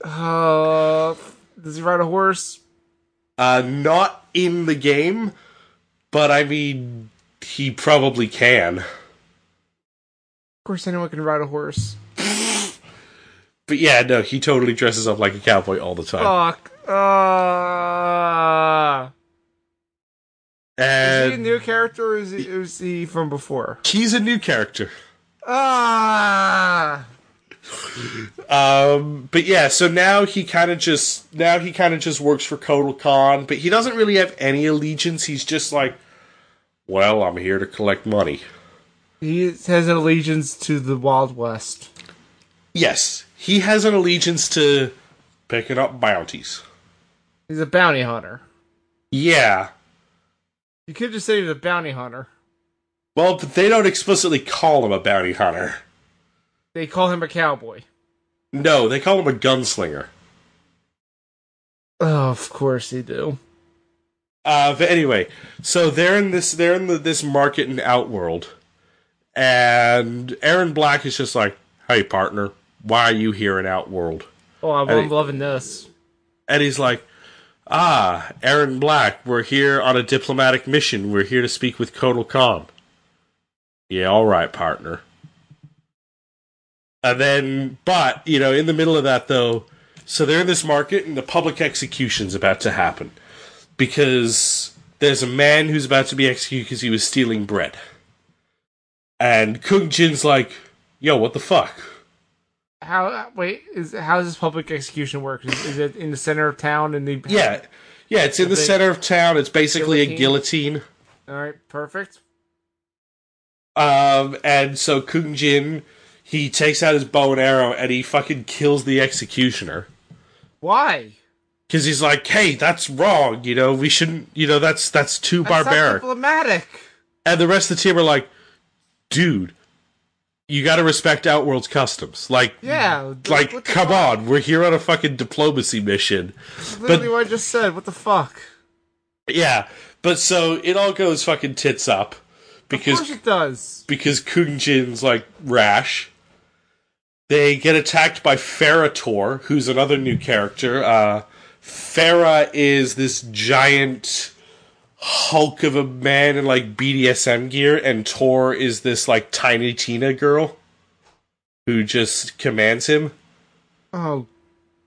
Speaker 2: uh does he ride a horse?
Speaker 1: Uh, not in the game, but I mean, he probably can.
Speaker 2: Of course, anyone can ride a horse.
Speaker 1: But yeah, no, he totally dresses up like a cowboy all the time.
Speaker 2: Fuck. Uh, is he a new character or is he, is he from before?
Speaker 1: he's a new character.
Speaker 2: Ah.
Speaker 1: Um, but yeah, so now he kind of just now he kind of just works for Kotal Khan, but he doesn't really have any allegiance. He's just like, well, I'm here to collect money.
Speaker 2: He has an allegiance to the Wild West.
Speaker 1: Yes, he has an allegiance to picking up bounties.
Speaker 2: He's a bounty hunter.
Speaker 1: Yeah,
Speaker 2: You could just say he's a bounty hunter.
Speaker 1: Well, they don't explicitly call him a bounty hunter.
Speaker 2: They call him a cowboy.
Speaker 1: No, they call him a gunslinger.
Speaker 2: Oh, of course they do.
Speaker 1: Uh, but anyway, so they're in this they're in the, this market in Outworld, and Erron Black is just like, "Hey, partner, why are you here in Outworld?"
Speaker 2: Oh, I'm, loving this.
Speaker 1: And he's like, "Ah, Erron Black, we're here on a diplomatic mission. We're here to speak with Kotal Khan." Yeah, all right, partner. And then, but you know, in the middle of that though, so they're in this market, and the public execution's about to happen because there's a man who's about to be executed because he was stealing bread. And Kung Jin's like, "Yo, what the fuck?"
Speaker 2: How? Wait, is how does this public execution work? Is, is it in the center of town? And the
Speaker 1: Yeah, yeah, it's in the center of town. It's basically a
Speaker 2: guillotine?
Speaker 1: guillotine.
Speaker 2: All right, perfect.
Speaker 1: Um, and so Kung Jin, he takes out his bow and arrow and he fucking kills the executioner.
Speaker 2: Why?
Speaker 1: Because he's like, hey, that's wrong, you know, we shouldn't, you know, that's that's too
Speaker 2: That's
Speaker 1: barbaric.
Speaker 2: diplomatic.
Speaker 1: And the rest of the team are like, dude, you gotta respect Outworld's customs. Like,
Speaker 2: Yeah.
Speaker 1: like, come on, we're here on a fucking diplomacy mission.
Speaker 2: Literally what I just said. What the fuck?
Speaker 1: Yeah, but so it all goes fucking tits up.
Speaker 2: Of
Speaker 1: Because
Speaker 2: course it does.
Speaker 1: because Kung Jin's like rash. They get attacked by Ferrator, who's another new character. Uh, Ferra is this giant hulk of a man in like BDSM gear, and Torr is this like tiny Tina girl who just commands him.
Speaker 2: Oh,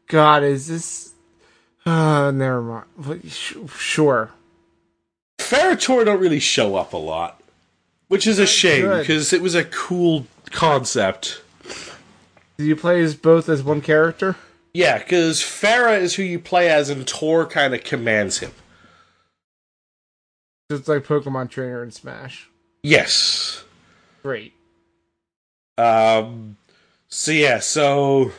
Speaker 2: God, is this? Uh, never mind. Sure.
Speaker 1: Ferrator don't really show up a lot, which is a shame
Speaker 2: good.
Speaker 1: because it was a cool concept.
Speaker 2: Do you play as both as one character?
Speaker 1: Yeah, because Ferra is who you play as, and Torr kind of commands him.
Speaker 2: It's like Pokemon Trainer and Smash.
Speaker 1: Yes.
Speaker 2: Great.
Speaker 1: Um. So yeah. So.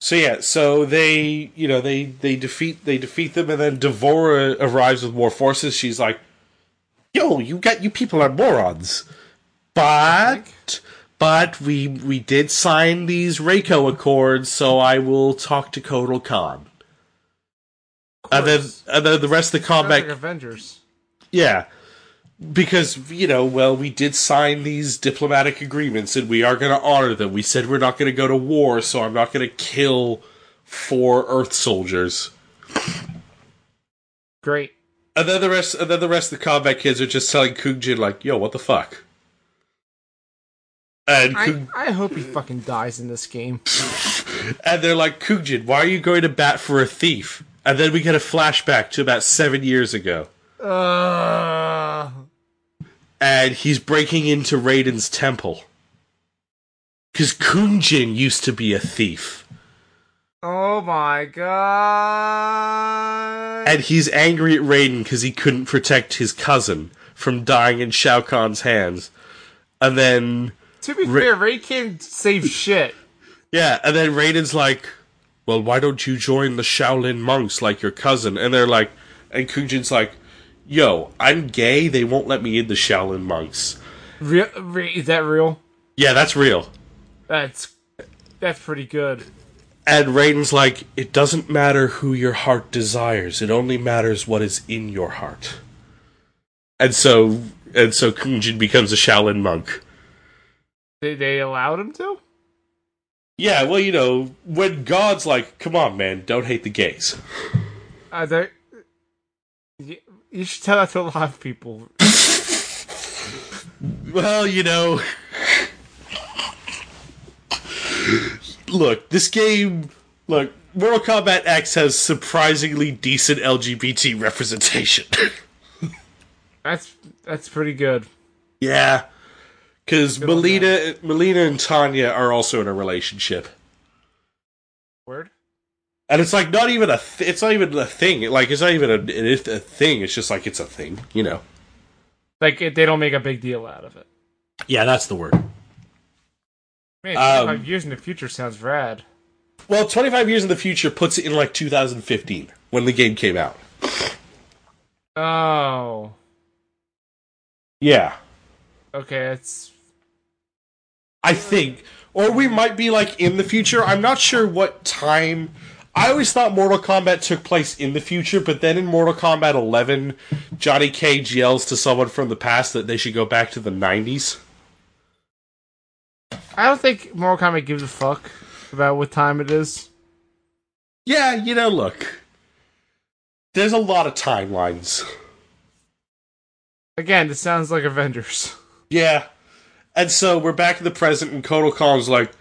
Speaker 1: So yeah. So they, you know, they they defeat they defeat them, and then D'Vorah arrives with more forces. She's like, "Yo, you got you people are morons." But but we we did sign these Reiko Accords, so I will talk to Kotal Khan. And then and then the rest of the combat
Speaker 2: like Avengers.
Speaker 1: Yeah. Because, you know, well, we did sign these diplomatic agreements and we are going to honor them. We said we're not going to go to war, so I'm not going to kill four Earth soldiers.
Speaker 2: Great.
Speaker 1: And then the rest, and then the rest of the combat kids are just telling Kung Jin like, "Yo, what the fuck?" And
Speaker 2: I,
Speaker 1: Kung,
Speaker 2: I hope he fucking dies in this game.
Speaker 1: and they're like, "Kung Jin, why are you going to bat for a thief?" And then we get a flashback to about seven years ago,
Speaker 2: Uh,
Speaker 1: and he's breaking into Raiden's temple because Kung Jin used to be a thief.
Speaker 2: Oh my god.
Speaker 1: And he's angry at Raiden because he couldn't protect his cousin from dying in Shao Kahn's hands. And then,
Speaker 2: to be
Speaker 1: Ra-
Speaker 2: fair, Ray can't save shit.
Speaker 1: yeah, and then Raiden's like, well, why don't you join the Shaolin monks like your cousin? And they're like, and Kung Jin's like, yo, I'm gay, they won't let me in the Shaolin monks.
Speaker 2: Real, re, is that real?
Speaker 1: Yeah, that's real.
Speaker 2: That's that's pretty good.
Speaker 1: And Raiden's like, it doesn't matter who your heart desires, it only matters what is in your heart. And so, and so Kung Jin becomes a Shaolin monk.
Speaker 2: They they allowed him to.
Speaker 1: Yeah, well, you know, when God's like, come on, man, don't hate the gays.
Speaker 2: Uh, they You, you should tell that to a lot of people.
Speaker 1: Well, you know. Look, this game. Look, Mortal Kombat X has surprisingly decent LGBT representation.
Speaker 2: That's that's pretty good.
Speaker 1: yeah. Because
Speaker 2: on
Speaker 1: Mileena, Mileena and Tanya are also in a relationship.
Speaker 2: Word.
Speaker 1: And it's like not even a. Th- it's not even a thing. Like it's not even a, it- a thing. It's just like it's a thing. You know.
Speaker 2: Like it, they don't make a big deal out of it.
Speaker 1: Yeah, that's the word.
Speaker 2: Man,
Speaker 1: Um,
Speaker 2: 25 years in the future sounds rad.
Speaker 1: Well, 25 years in the future puts it in like 2015 when the game came out.
Speaker 2: Oh,
Speaker 1: Yeah.
Speaker 2: okay. It's
Speaker 1: I think. Or we might be like in the future. I'm not sure what time. I always thought Mortal Kombat took place in the future, but then in Mortal Kombat 11, Johnny Cage yells to someone from the past that they should go back to the 90s.
Speaker 2: I don't think Mortal Kombat gives a fuck about what time it is.
Speaker 1: Yeah, you know, look. There's a lot of timelines.
Speaker 2: Again, this sounds like Avengers.
Speaker 1: Yeah. And so we're back in the present, and Kotal Khan's like,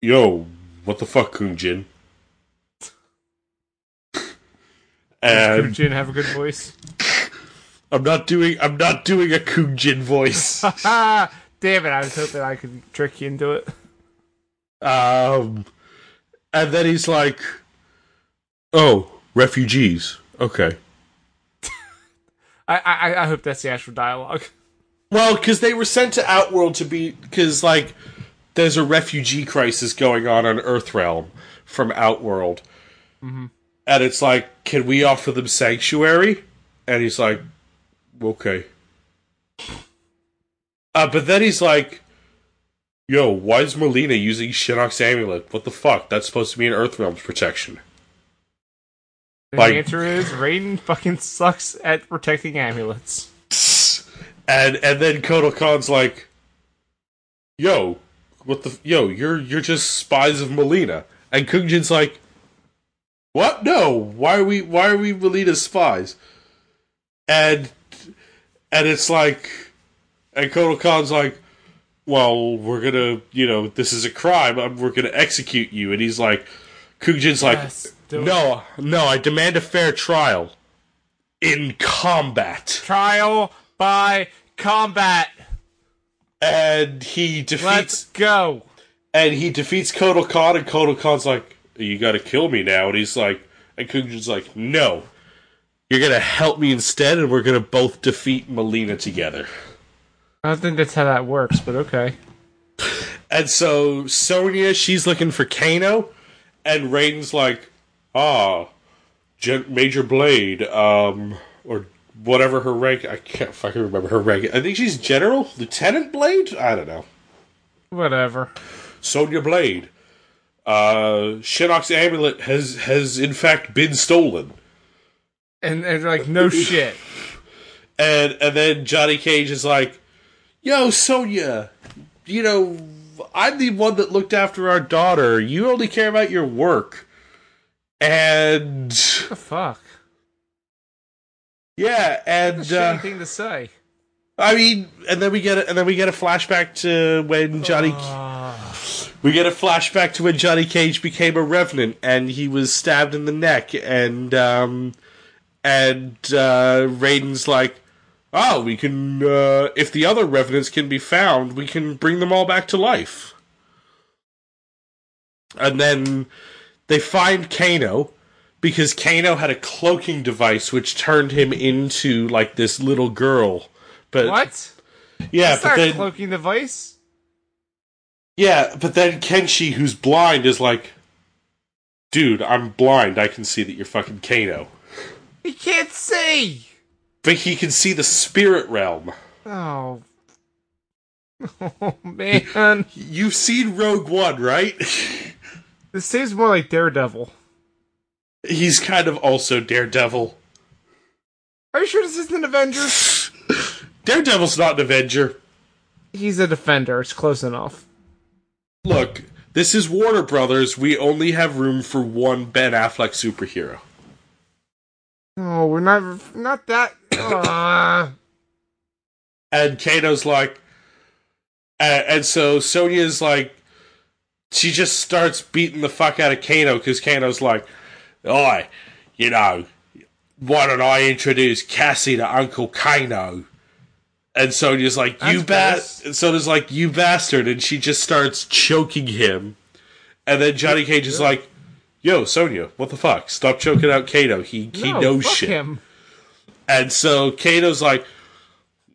Speaker 1: Yo, what the fuck, Kung Jin? And
Speaker 2: Jin have a good voice.
Speaker 1: I'm not doing I'm not doing a Kung Jin
Speaker 2: voice. Damn it! I was hoping I could trick you into it.
Speaker 1: Um, and then he's like, "Oh, refugees. Okay.
Speaker 2: I I, I hope that's the actual dialogue.
Speaker 1: Well, because they were sent to Outworld to be because like there's a refugee crisis going on on Earthrealm from Outworld, and it's like, can we offer them sanctuary? And he's like, okay. Uh, but then he's like, yo, why is Mileena using Shinnok's amulet? What the fuck? That's supposed to be an Earthrealm's protection.
Speaker 2: And
Speaker 1: Like-
Speaker 2: the answer is Raiden fucking sucks at protecting amulets.
Speaker 1: and and then Kotal Khan's like, "Yo, what the yo? You're you're just spies of Mileena." And Kung Jin's like, "What? No. Why are we why are we Mileena's spies?" And and it's like, and Kotal Khan's like, "Well, we're gonna, you know, this is a crime. We're gonna execute you." And he's like, Kung Jin's like,
Speaker 2: Yes, it.
Speaker 1: "No, no. I demand a fair trial in combat."
Speaker 2: Trial by combat.
Speaker 1: and he defeats
Speaker 2: Let's go.
Speaker 1: and he defeats Kotal Khan, and Kotal Khan's like, "You got to kill me now," and he's like, and Kung Jin's like, "No, you're gonna help me instead, and we're gonna both defeat Mileena together."
Speaker 2: I don't think that's how that works, but okay.
Speaker 1: And so Sonya, she's looking for Kano, and Raiden's like, "Ah, Gen- Major Blade, um, or whatever her rank. I can't fucking remember her rank. I think she's General Lieutenant Blade. I don't know."
Speaker 2: Whatever.
Speaker 1: Sonya Blade. Uh, Shinnok's amulet has has in fact been stolen,
Speaker 2: And, and they're like, no shit.
Speaker 1: and and then Johnny Cage is like, "Yo, Sonya, you know, I'm the one that looked after our daughter. You only care about your work." And
Speaker 2: What the fuck?
Speaker 1: yeah, and
Speaker 2: Shitty
Speaker 1: uh,
Speaker 2: thing to say.
Speaker 1: I mean, and then we get a, and then we get a flashback to when Johnny. We get a flashback to when Johnny Cage became a revenant and he was stabbed in the neck and um and uh Raiden's like, "Oh, we can uh if the other revenants can be found, we can bring them all back to life." And then they find Kano because Kano had a cloaking device which turned him into like this little girl. But
Speaker 2: What?
Speaker 1: yeah,
Speaker 2: That's
Speaker 1: but then
Speaker 2: cloaking device.
Speaker 1: Yeah, but then Kenshi, who's blind, is like, dude, I'm blind. I can see that you're fucking Kano.
Speaker 2: He can't see.
Speaker 1: But he can see the spirit realm.
Speaker 2: Oh. Oh man,
Speaker 1: You've seen Rogue One, right?
Speaker 2: this seems more like Daredevil.
Speaker 1: He's kind of also Daredevil.
Speaker 2: Are you sure this isn't Avengers?
Speaker 1: Daredevil's not an Avenger.
Speaker 2: He's a defender. It's close enough.
Speaker 1: Look, this is Warner Brothers. We only have room for one Ben Affleck superhero.
Speaker 2: No, we're not not that.
Speaker 1: And Kano's like, and, and so Sonya's like, she just starts beating the fuck out of Kano because Kano's like, Oi, you know, why don't I introduce Cassie to Uncle Kano? And Sonya's like, you bat. And Sonya's like, you bastard. And she just starts choking him. And then Johnny Cage is like, yo, Sonya, what the fuck? Stop choking out Kano. He, he
Speaker 2: no,
Speaker 1: knows
Speaker 2: fuck
Speaker 1: shit.
Speaker 2: him.
Speaker 1: And so Kano's like,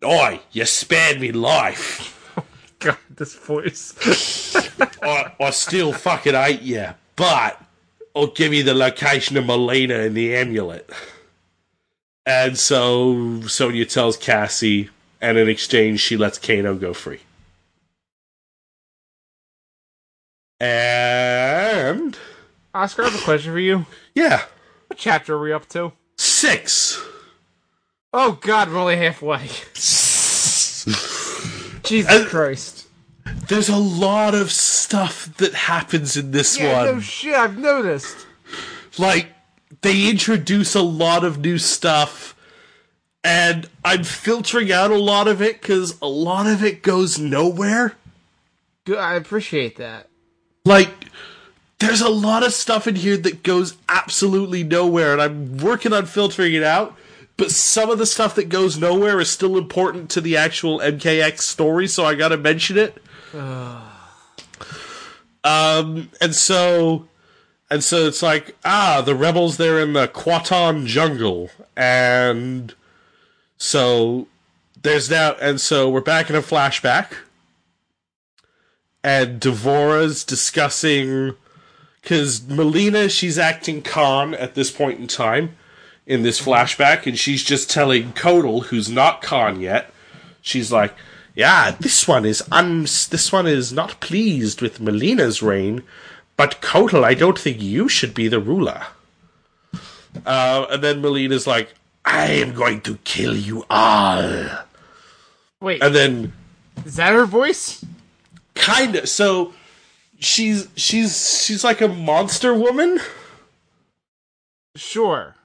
Speaker 1: Oi, you spared me life.
Speaker 2: Oh, God, this voice.
Speaker 1: I, I still fucking hate you, but I'll give you the location of Melina and the amulet. And so Sonya tells Cassie, and in exchange, she lets Kano go free. And
Speaker 2: Oscar, I have a question for you.
Speaker 1: yeah,
Speaker 2: What chapter are we up to?
Speaker 1: six.
Speaker 2: Oh God, we're only halfway. Jesus
Speaker 1: And-
Speaker 2: Christ!
Speaker 1: There's a lot of stuff that happens in this
Speaker 2: Yeah,
Speaker 1: one.
Speaker 2: no shit. I've noticed.
Speaker 1: like they introduce a lot of new stuff and i'm filtering out a lot of it because a lot of it goes nowhere
Speaker 2: Good. I appreciate that.
Speaker 1: like there's a lot of stuff in here that goes absolutely nowhere and i'm working on filtering it out but some of the stuff that goes nowhere is still important to the actual mkx story so i gotta mention it. Um and so and so it's like ah the rebels they're in the Kuatan jungle. And so there's now and so we're back in a flashback. And D'Vorah's discussing because Mileena she's acting Khan at this point in time in this flashback and she's just telling Kotal who's not Khan yet she's like yeah this one is un this one is not pleased with Mileena's reign but Kotal, I don't think you should be the ruler. Uh, and then Mileena's like, I am going to kill you all.
Speaker 2: Wait,
Speaker 1: And then
Speaker 2: is that her voice?
Speaker 1: kind of so she's she's she's like a monster woman.
Speaker 2: Sure.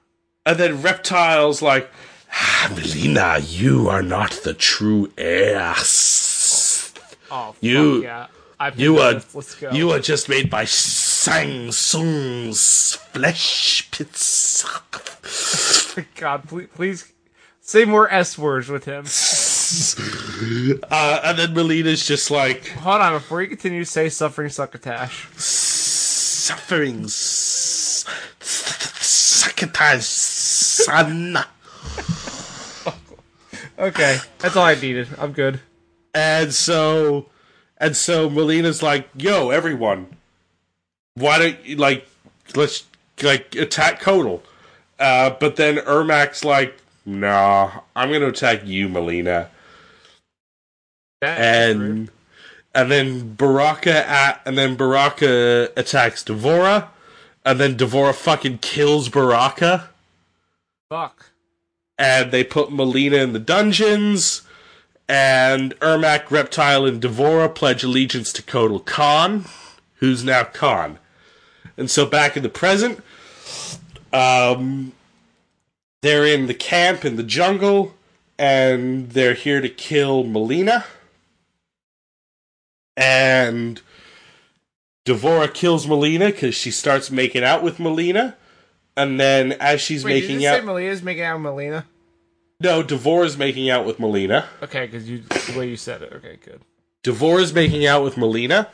Speaker 1: And then Reptile's like, ah, Mileena, you are not the true heir.
Speaker 2: Oh, fuck
Speaker 1: You-
Speaker 2: yeah.
Speaker 1: You are.
Speaker 2: Let's go.
Speaker 1: you are just made by Shang Tsung's flesh pits.
Speaker 2: God, please, please say more S words with him.
Speaker 1: Uh, and then Mileena's just like,
Speaker 2: Hold on, before you continue, say suffering succotash.
Speaker 1: suffering, succotash, son.
Speaker 2: Okay, that's all I needed. I'm good.
Speaker 1: And so, and so Mileena's like, yo, everyone, why don't you, like, let's, like, attack Kotal. Uh, but then Ermac's like, nah, I'm gonna attack you, Mileena.
Speaker 2: That rude.
Speaker 1: And, and then Baraka at, and then Baraka attacks D'Vorah. And then D'Vorah fucking kills Baraka.
Speaker 2: Fuck.
Speaker 1: and they put Mileena in the dungeons, and Ermac, Reptile, and D'Vorah pledge allegiance to Kotal Khan, who's now Khan. And so back in the present, um, they're in the camp in the jungle, and they're here to kill Mileena. And D'Vorah kills Mileena because she starts making out with Mileena. And then as she's
Speaker 2: Wait,
Speaker 1: making
Speaker 2: did you
Speaker 1: out,
Speaker 2: say Mileena's making out with Mileena?
Speaker 1: no, D'Vorah's making out with Mileena.
Speaker 2: Okay, because you the way you said it. Okay, good.
Speaker 1: D'Vorah's making out with Mileena,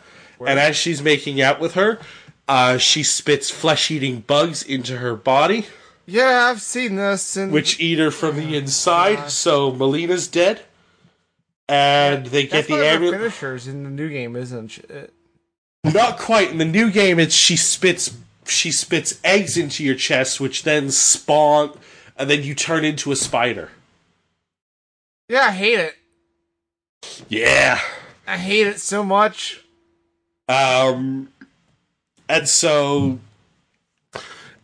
Speaker 1: and as she's making out with her, uh, she spits flesh-eating bugs into her body,
Speaker 2: Yeah, I've seen this. And
Speaker 1: which eat her from the inside. So Mileena's dead, and they get the
Speaker 2: one of her
Speaker 1: amulet.
Speaker 2: finishers in the new game, isn't it?
Speaker 1: Not quite. In the new game, it's she spits she spits eggs into your chest, which then spawn, and then you turn into a spider.
Speaker 2: Yeah, I hate it.
Speaker 1: Yeah.
Speaker 2: I hate it so much.
Speaker 1: Um, and so,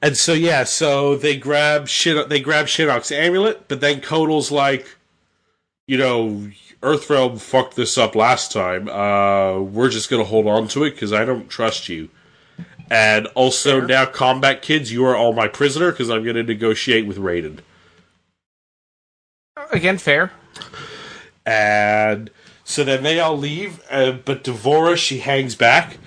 Speaker 1: and so yeah, so they grab shit. They grab Shinnok's amulet, but then Kotal's like, you know, Earthrealm fucked this up last time. Uh, we're just gonna hold on to it because I don't trust you. And also now, combat kids, you are all my prisoner because I'm going to negotiate with Raiden.
Speaker 2: Again, fair.
Speaker 1: And so then they all leave, uh, but D'Vorah, she hangs back.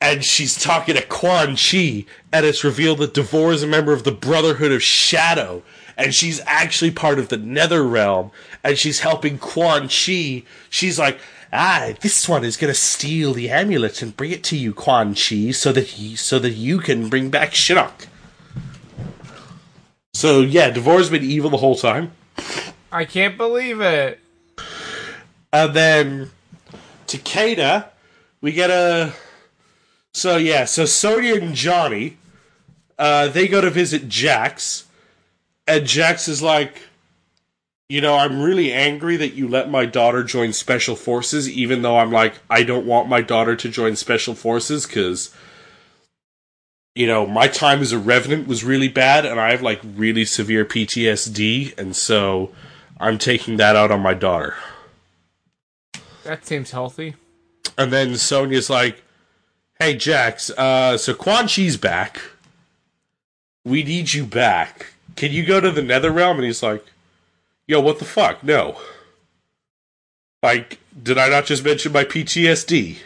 Speaker 1: And she's talking to Quan Chi, and it's revealed that D'Vorah is a member of the Brotherhood of Shadow, and she's actually part of the Nether Realm, and she's helping Quan Chi. She's like, ah, this one is gonna steal the amulet and bring it to you, Quan Chi, so that he, so that you can bring back Shinnok. So yeah, D'Vorah's been evil the whole time.
Speaker 2: I can't believe it.
Speaker 1: And then Takeda, we get a. So yeah, so Sonya and Johnny, uh, they go to visit Jax, and Jax is like, you know, I'm really angry that you let my daughter join Special Forces, even though I'm like, I don't want my daughter to join Special Forces because, you know, my time as a Revenant was really bad, and I have like really severe PTSD, and so I'm taking that out on my daughter.
Speaker 2: That seems healthy.
Speaker 1: And then Sonya's like, "Hey Jax, uh, so Quan Chi's back. We need you back. Can you go to the Nether Realm?" And he's like, "Yo, what the fuck? No. Like, did I not just mention my PTSD?"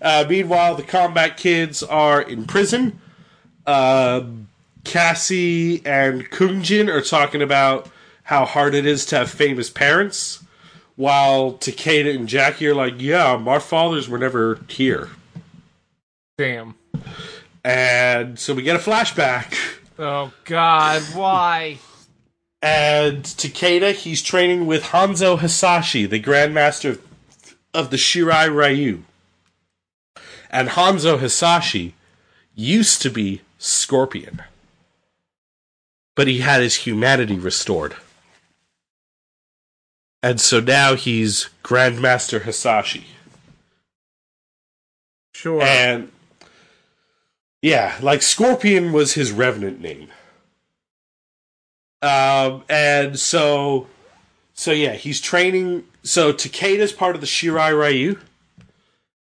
Speaker 1: Uh, meanwhile, the combat kids are in prison. Uh, Cassie and Kung Jin are talking about how hard it is to have famous parents, while Takeda and Jacqui are like, "Yeah, our fathers were never here."
Speaker 2: Damn.
Speaker 1: And so we get a flashback.
Speaker 2: Oh God, why?
Speaker 1: And Takeda, he's training with Hanzo Hasashi, the Grandmaster of, the Shirai Ryu. And Hanzo Hasashi used to be Scorpion. But he had his humanity restored. And so now he's Grandmaster Hasashi.
Speaker 2: Sure.
Speaker 1: And yeah, like Scorpion was his revenant name. Um, and so, so yeah, he's training. So Takeda's part of the Shirai Ryu,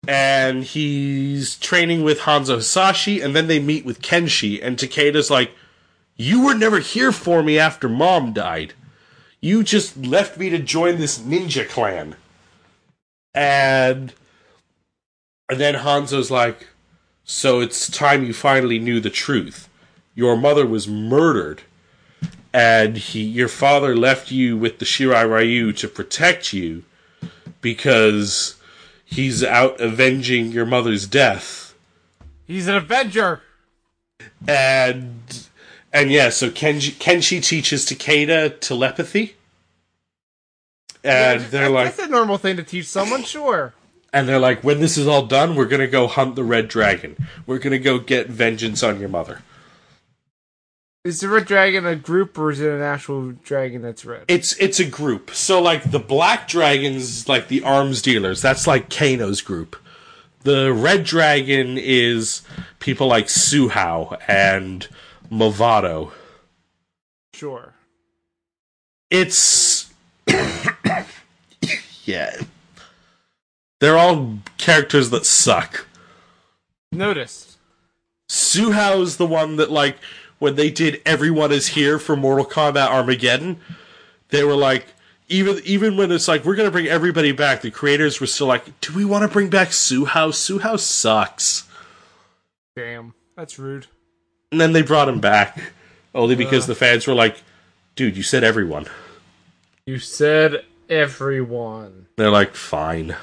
Speaker 1: and he's training with Hanzo Hasashi, and then they meet with Kenshi, and Takeda's like, "You were never here for me after Mom died. You just left me to join this ninja clan." And and then Hanzo's like, "So it's time you finally knew the truth. Your mother was murdered." And he your father left you with the Shirai Ryu to protect you because he's out avenging your mother's death.
Speaker 2: He's an Avenger.
Speaker 1: And and yeah, so Kenji, Kenshi teaches Takeda telepathy. And they're
Speaker 2: That-
Speaker 1: like
Speaker 2: that's a normal thing to teach someone, sure.
Speaker 1: and they're like when this is all done, we're going to go hunt the red dragon. We're going to go get vengeance on your mother.
Speaker 2: Is the red dragon a group or is it an actual dragon that's red?
Speaker 1: It's it's a group. So like the black dragons, like the arms dealers, that's like Kano's group. The red dragon is people like Hsu Hao and Mavado.
Speaker 2: Sure.
Speaker 1: It's yeah. They're all characters that suck.
Speaker 2: Noticed.
Speaker 1: Hsu Hao's the one that like when they did Everyone Is Here for Mortal Kombat Armageddon, they were like even even when it's like we're gonna bring everybody back, the creators were still like, Do we wanna bring back Hsu Hao? Suhao sucks.
Speaker 2: Damn. That's rude.
Speaker 1: And then they brought him back. Only because the fans were like, dude, you said everyone.
Speaker 2: You said everyone.
Speaker 1: They're like, fine.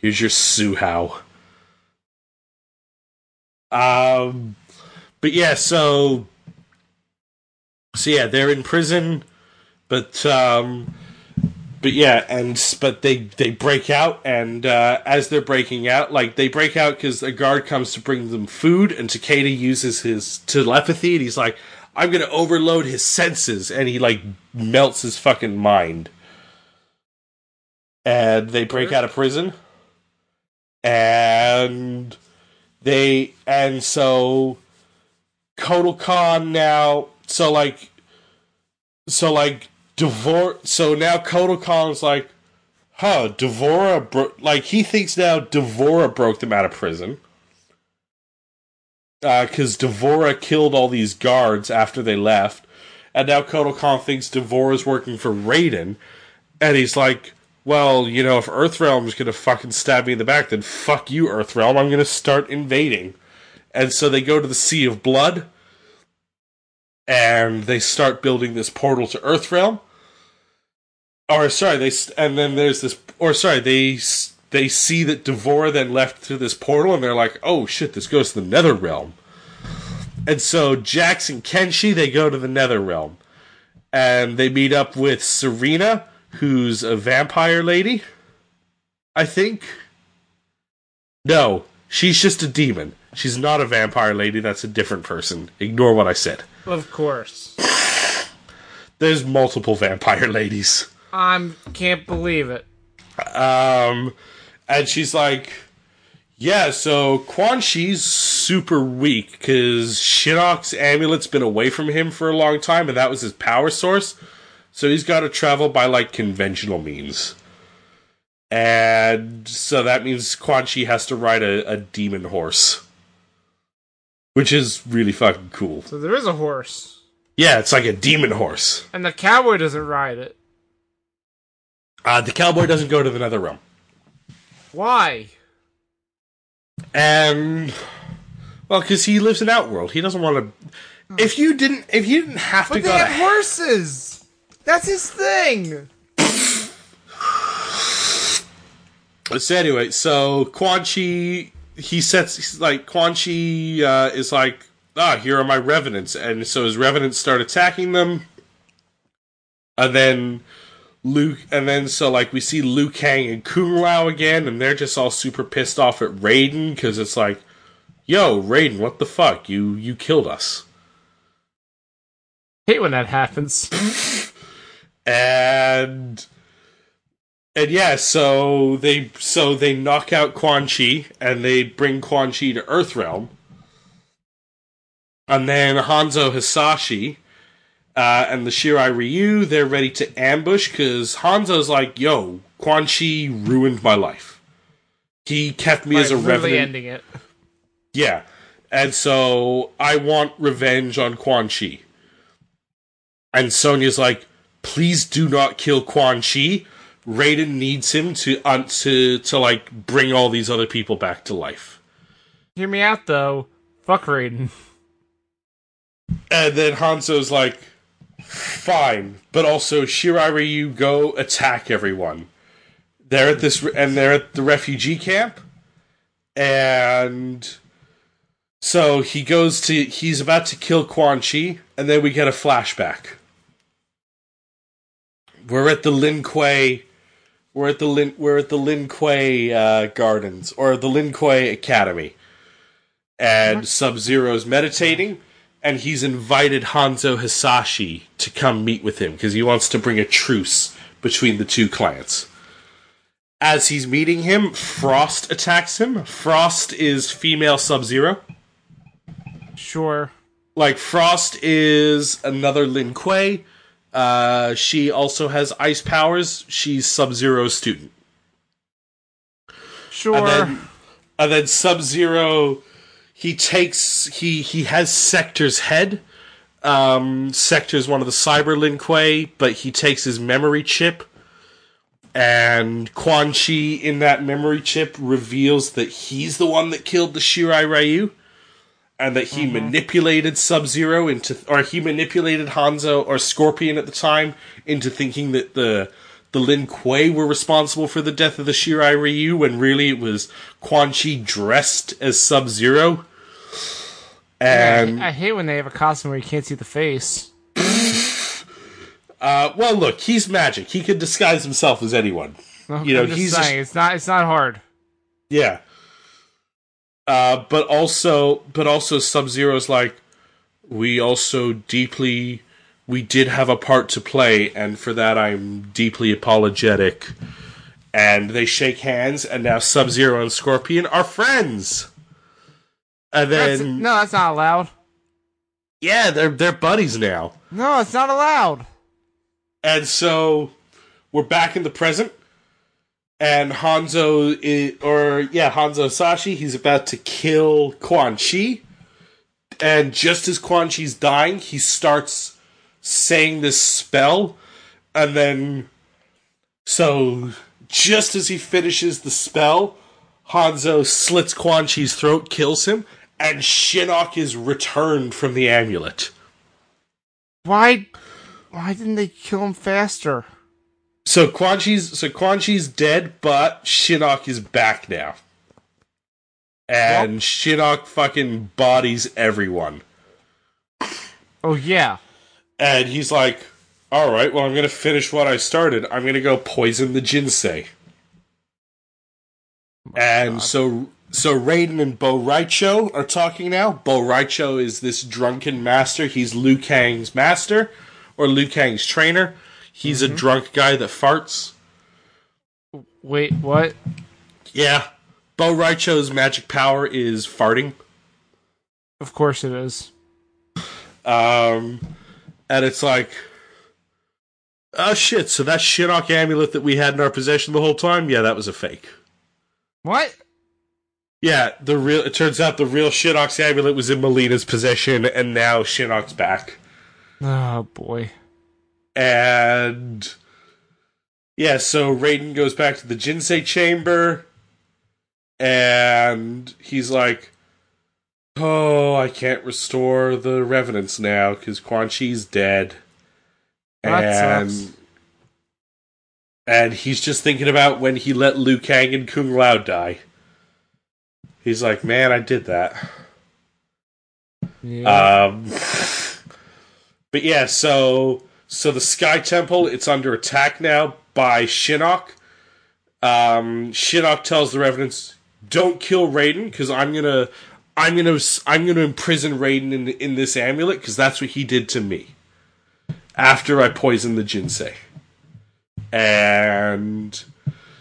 Speaker 1: Here's your Hsu Hao. Um but yeah, so so yeah, they're in prison, but um but yeah, and but they they break out, and uh, as they're breaking out, like they break out because a guard comes to bring them food, and Takeda uses his telepathy, and he's like, "I'm gonna overload his senses," and he like melts his fucking mind. And they break out of prison, and they and so Kotal Khan now, so like, so like divorce. So now Kotal Khan's like, huh, D'Vorah, bro- like, he thinks now D'Vorah broke them out of prison. Uh, because D'Vorah killed all these guards after they left. And now Kotal Khan thinks D'Vorah's working for Raiden. And he's like, well, you know, if Earthrealm's gonna fucking stab me in the back, then fuck you, Earthrealm. I'm gonna start invading. And so they go to the Sea of Blood. And they start building this portal to Earthrealm or sorry, they and then there's this, or sorry, they they see that D'Vorah then left through this portal, and they're like, oh shit, this goes to the Nether Realm. And so Jax and Kenshi they go to the Nether Realm, and they meet up with Sareena, who's a vampire lady. I think. No, she's just a demon. She's not a vampire lady. That's a different person. Ignore what I said.
Speaker 2: Of course.
Speaker 1: There's multiple vampire ladies.
Speaker 2: I can't believe it.
Speaker 1: Um, and she's like, yeah, so Quan Chi's super weak because Shinnok's amulet's been away from him for a long time, and that was his power source. So he's got to travel by like conventional means. And so that means Quan Chi has to ride a, a demon horse. Which is really fucking cool.
Speaker 2: So there is a horse.
Speaker 1: Yeah, it's like a demon horse.
Speaker 2: And the cowboy doesn't ride it.
Speaker 1: Uh, the cowboy doesn't go to the nether realm.
Speaker 2: Why?
Speaker 1: And well, because he lives in Outworld, he doesn't want to. If you didn't, if you didn't have
Speaker 2: But
Speaker 1: to
Speaker 2: they
Speaker 1: go,
Speaker 2: have
Speaker 1: to,
Speaker 2: horses. That's his thing.
Speaker 1: so anyway, so Quan Chi, he sets he's like Quan Chi uh, is like, ah, here are my revenants, and so his revenants start attacking them, and then Luke, and then so like we see Liu Kang and Kung Lao again, and they're just all super pissed off at Raiden because it's like, yo, Raiden, what the fuck? You you killed us.
Speaker 2: hate when that happens.
Speaker 1: and and yeah, so they so they knock out Quan Chi and they bring Quan Chi to Earthrealm, and then Hanzo Hasashi uh, and the Shirai Ryu they're ready to ambush because Hanzo's like, "Yo, Quan Chi ruined my life. He kept me as a revenant.
Speaker 2: ending it.
Speaker 1: Yeah. And so I want revenge on Quan Chi. And Sonya's like, please do not kill Quan Chi. Raiden needs him to uh, to to like bring all these other people back to life.
Speaker 2: Hear me out though. Fuck Raiden.
Speaker 1: And then Hanzo's like, fine, but also Shirai Ryu go attack everyone. They're at this and they're at the refugee camp, and so he goes to he's about to kill Quan Chi, and then we get a flashback. We're at the Lin Kuei. We're at the Lin. We're at the Lin Kuei uh, Gardens or the Lin Kuei Academy, and Sub Zero's meditating, and he's invited Hanzo Hasashi to come meet with him because he wants to bring a truce between the two clans. As he's meeting him, Frost attacks him. Frost is female Sub Zero.
Speaker 2: Sure.
Speaker 1: Like Frost is another Lin Kuei. Uh, she also has ice powers. She's Sub Zero's student.
Speaker 2: Sure.
Speaker 1: And then, and then Sub Zero, he takes he he has Sector's head. Um, Sector's one of the Cyber Lin Kuei, but he takes his memory chip. And Quan Chi in that memory chip reveals that he's the one that killed the Shirai Ryu, and that he manipulated Sub Zero into, or he manipulated Hanzo or Scorpion at the time into thinking that the the Lin Kuei were responsible for the death of the Shirai Ryu, when really it was Quan Chi dressed as Sub Zero. And
Speaker 2: I hate when they have a costume where you can't see the face.
Speaker 1: uh, well, look, he's magic. He could disguise himself as anyone. You know,
Speaker 2: just
Speaker 1: he's
Speaker 2: saying it's not it's not hard.
Speaker 1: Yeah. Uh, but also, but also, Sub Zero's like, we also deeply, we did have a part to play, and for that I'm deeply apologetic. And they shake hands, and now Sub Zero and Scorpion are friends. And
Speaker 2: That's,
Speaker 1: then,
Speaker 2: no, that's not allowed.
Speaker 1: yeah, they're they're buddies now.
Speaker 2: No, it's not allowed.
Speaker 1: And so we're back in the present. And Hanzo i or yeah, Hanzo Sashi, he's about to kill Quan Chi. And just as Quan Chi's dying, he starts saying this spell, and then so just as he finishes the spell, Hanzo slits Quan Chi's throat, kills him, and Shinnok is returned from the amulet.
Speaker 2: Why? Why didn't they kill him faster?
Speaker 1: So Quan Chi's so Quan Chi's dead, but Shinnok is back now. And Shinnok fucking bodies everyone.
Speaker 2: Oh yeah.
Speaker 1: And he's like, Alright, well I'm gonna finish what I started. I'm gonna go poison the Jinsei. and so so Raiden and Bo' Rai Cho are talking now. Bo' Rai Cho is this drunken master. He's Liu Kang's master, or Liu Kang's trainer. He's a drunk guy that farts.
Speaker 2: Wait, what?
Speaker 1: Yeah. Bo' Rai Cho's magic power is farting.
Speaker 2: Of course it is.
Speaker 1: Um, and it's like, oh shit, so that Shinnok amulet that we had in our possession the whole time? Yeah, that was a fake.
Speaker 2: What?
Speaker 1: Yeah, the real. It turns out the real Shinnok's amulet was in Mileena's possession, and now Shinnok's back.
Speaker 2: Oh boy.
Speaker 1: And yeah, so Raiden goes back to the Jinsei chamber, and he's like, "Oh, I can't restore the revenants now because Quan Chi's dead."
Speaker 2: That
Speaker 1: and
Speaker 2: sucks.
Speaker 1: and he's just thinking about when he let Liu Kang and Kung Lao die. He's like, "Man, I did that."
Speaker 2: Yeah.
Speaker 1: Um, but yeah, so so the Sky Temple it's under attack now by Shinnok. Um, Shinnok tells the Revenants, "Don't kill Raiden because I'm gonna, I'm gonna, I'm gonna imprison Raiden in in this amulet because that's what he did to me after I poisoned the Jinsei." And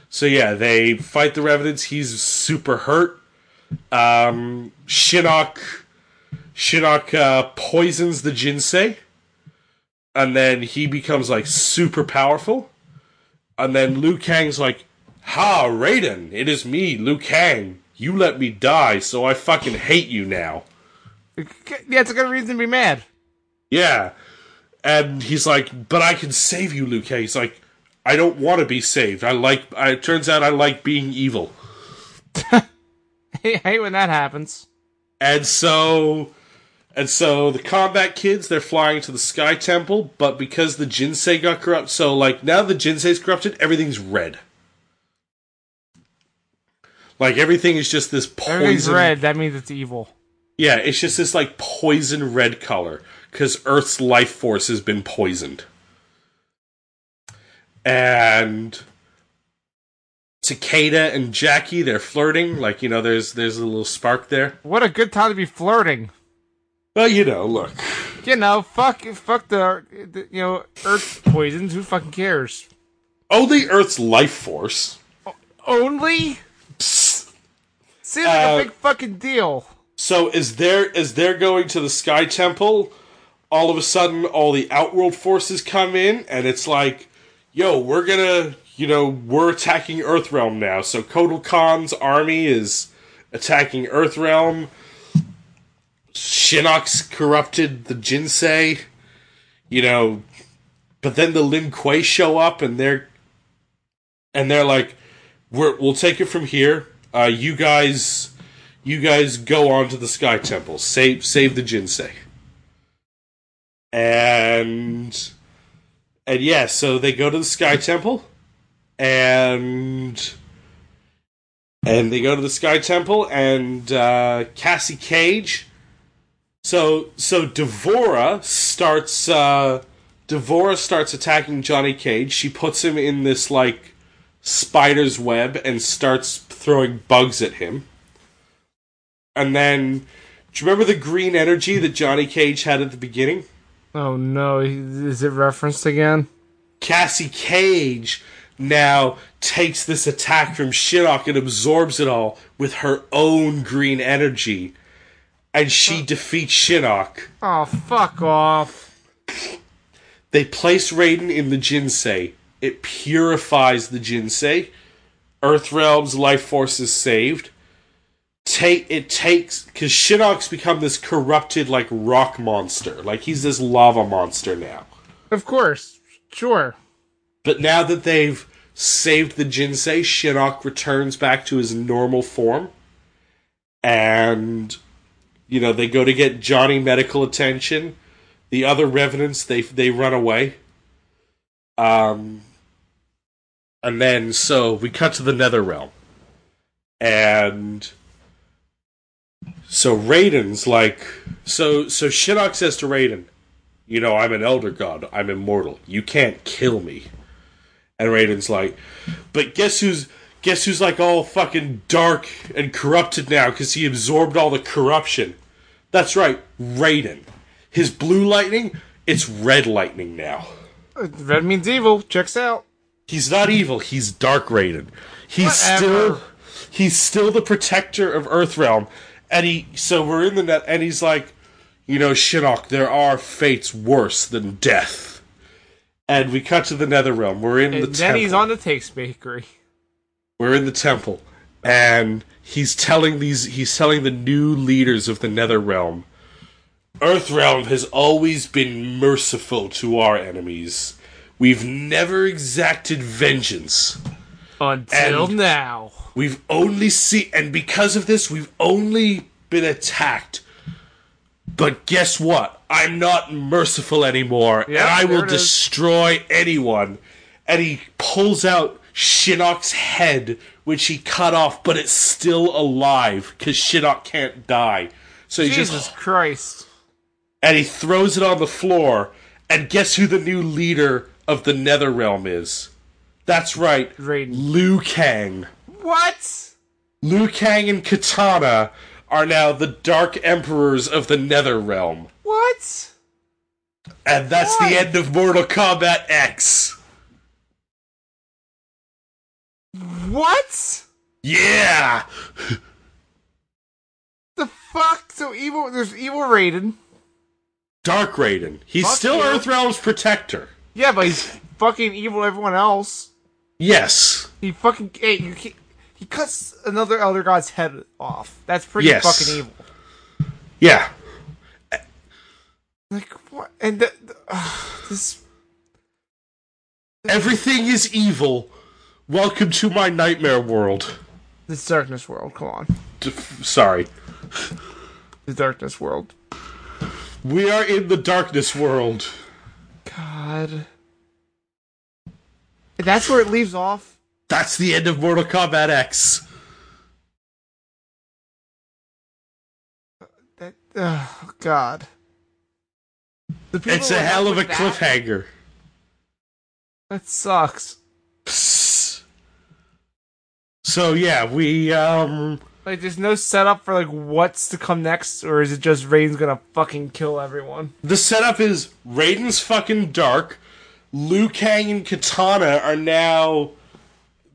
Speaker 1: so yeah, they fight the Revenants. He's super hurt. Um, Shinnok. Shinnok uh, poisons the Jinsei, and then he becomes like super powerful. And then Liu Kang's like, "Ha, Raiden, it is me, Liu Kang. You let me die, so I fucking hate you now."
Speaker 2: yeah, it's a good reason to be mad.
Speaker 1: Yeah, and he's like, "But I can save you, Liu Kang." He's like, "I don't want to be saved. I like." I, it turns out I like being evil.
Speaker 2: I hate when that happens.
Speaker 1: And so and so the combat kids they're flying to the Sky Temple, but because the Jinsei got corrupt, so like now the Jinsei's corrupted, everything's red. Like everything is just this
Speaker 2: Everything's
Speaker 1: poison
Speaker 2: red. That means it's evil.
Speaker 1: Yeah, it's just this like poison red color because Earth's life force has been poisoned. And Takeda and Jacqui, they're flirting. Like you know, there's there's a little spark there.
Speaker 2: What a good time to be flirting.
Speaker 1: Well, you know, look.
Speaker 2: You know, fuck, fuck the, the you know, Earth poisons. Who fucking cares?
Speaker 1: Only Earth's life force.
Speaker 2: Only
Speaker 1: Psst.
Speaker 2: seems like
Speaker 1: Uh,
Speaker 2: a big fucking deal.
Speaker 1: So is there is there going to the Sky Temple, all of a sudden all the Outworld forces come in, and it's like, yo, we're gonna, you know, we're attacking Earthrealm now. So Kotal Khan's army is attacking Earthrealm. Shinnok's corrupted the Jinsei, you know, but then the Lin Kuei show up, and they're and they're like, we're, we'll take it from here. Uh, you guys you guys go on to the Sky Temple. Save save the Jinsei. And and yeah, so they go to the Sky Temple and and they go to the Sky Temple and uh, Cassie Cage. So so D'Vorah starts uh, D'Vorah starts attacking Johnny Cage. She puts him in this like spider's web and starts throwing bugs at him. And then, do you remember the green energy that Johnny Cage had at the beginning?
Speaker 2: Oh no, is it referenced again?
Speaker 1: Cassie Cage now takes this attack from Shinnok and absorbs it all with her own green energy. And she defeats Shinnok.
Speaker 2: Oh, fuck off.
Speaker 1: They place Raiden in the Jinsei. It purifies the Jinsei. Earthrealm's life force is saved. Take it takes because Shinnok's become this corrupted like rock monster, like he's this lava monster now.
Speaker 2: Of course, sure.
Speaker 1: But now that they've saved the Jinsei, Shinnok returns back to his normal form. And you know, they go to get Johnny medical attention. The other revenants they they run away. Um and then so we cut to the Nether realm. And so Raiden's like so so Shinnok says to Raiden, you know, I'm an elder god. I'm immortal. You can't kill me. And Raiden's like, but guess who's guess who's like all fucking dark and corrupted now because he absorbed all the corruption. That's right, Raiden. His blue lightning, it's red lightning now.
Speaker 2: Uh, red means evil. Checks out.
Speaker 1: He's not evil. He's Dark Raiden. He's
Speaker 2: Whatever.
Speaker 1: still he's still the protector of Earthrealm, and he so we're in the net, and he's like, you know, Shinnok, there are fates worse than death. And we cut to the Netherrealm. We're in the
Speaker 2: And then
Speaker 1: temple.
Speaker 2: he's on the Taste Bakery.
Speaker 1: We're in the temple, and he's telling these he's telling the new leaders of the Netherrealm. Earthrealm has always been merciful to our enemies. We've never exacted vengeance.
Speaker 2: Until
Speaker 1: And-
Speaker 2: now.
Speaker 1: We've only seen, and because of this, we've only been attacked. But guess what? I'm not merciful anymore,
Speaker 2: Yeah,
Speaker 1: and I will
Speaker 2: there it is.
Speaker 1: destroy anyone. And he pulls out Shinnok's head, which he cut off, but it's still alive because Shinnok can't die. So he
Speaker 2: Jesus
Speaker 1: just
Speaker 2: Christ.
Speaker 1: and he throws it on the floor. And guess who the new leader of the Netherrealm is? That's right,
Speaker 2: Raiden.
Speaker 1: Liu Kang.
Speaker 2: What?
Speaker 1: Liu Kang and Katana are now the Dark Emperors of the Nether Realm.
Speaker 2: What?
Speaker 1: And that's
Speaker 2: Why?
Speaker 1: the end of Mortal Kombat X.
Speaker 2: What?
Speaker 1: Yeah!
Speaker 2: The fuck? So evil. There's evil Raiden.
Speaker 1: Dark Raiden. He's
Speaker 2: Fuck
Speaker 1: still. Earthrealm's protector.
Speaker 2: Yeah, but he's fucking evil. Everyone else.
Speaker 1: Yes.
Speaker 2: He fucking. Hey, you can't, he cuts another Elder God's head off. That's pretty
Speaker 1: Yes.
Speaker 2: fucking evil.
Speaker 1: Yeah.
Speaker 2: Like what? And the, the, uh, this.
Speaker 1: Everything is evil. Welcome to my nightmare world.
Speaker 2: This darkness world. Come on.
Speaker 1: D- sorry.
Speaker 2: The darkness world.
Speaker 1: We are in the darkness world.
Speaker 2: God. That's where it leaves off.
Speaker 1: That's the end of Mortal Kombat X.
Speaker 2: That. Oh God. The
Speaker 1: It's a hell of a
Speaker 2: that-
Speaker 1: cliffhanger.
Speaker 2: That sucks.
Speaker 1: So yeah, we um
Speaker 2: Like, there's no setup for like what's to come next, or is it just Raiden's gonna fucking kill everyone?
Speaker 1: the setup is Raiden's fucking dark. Liu Kang and Katana are now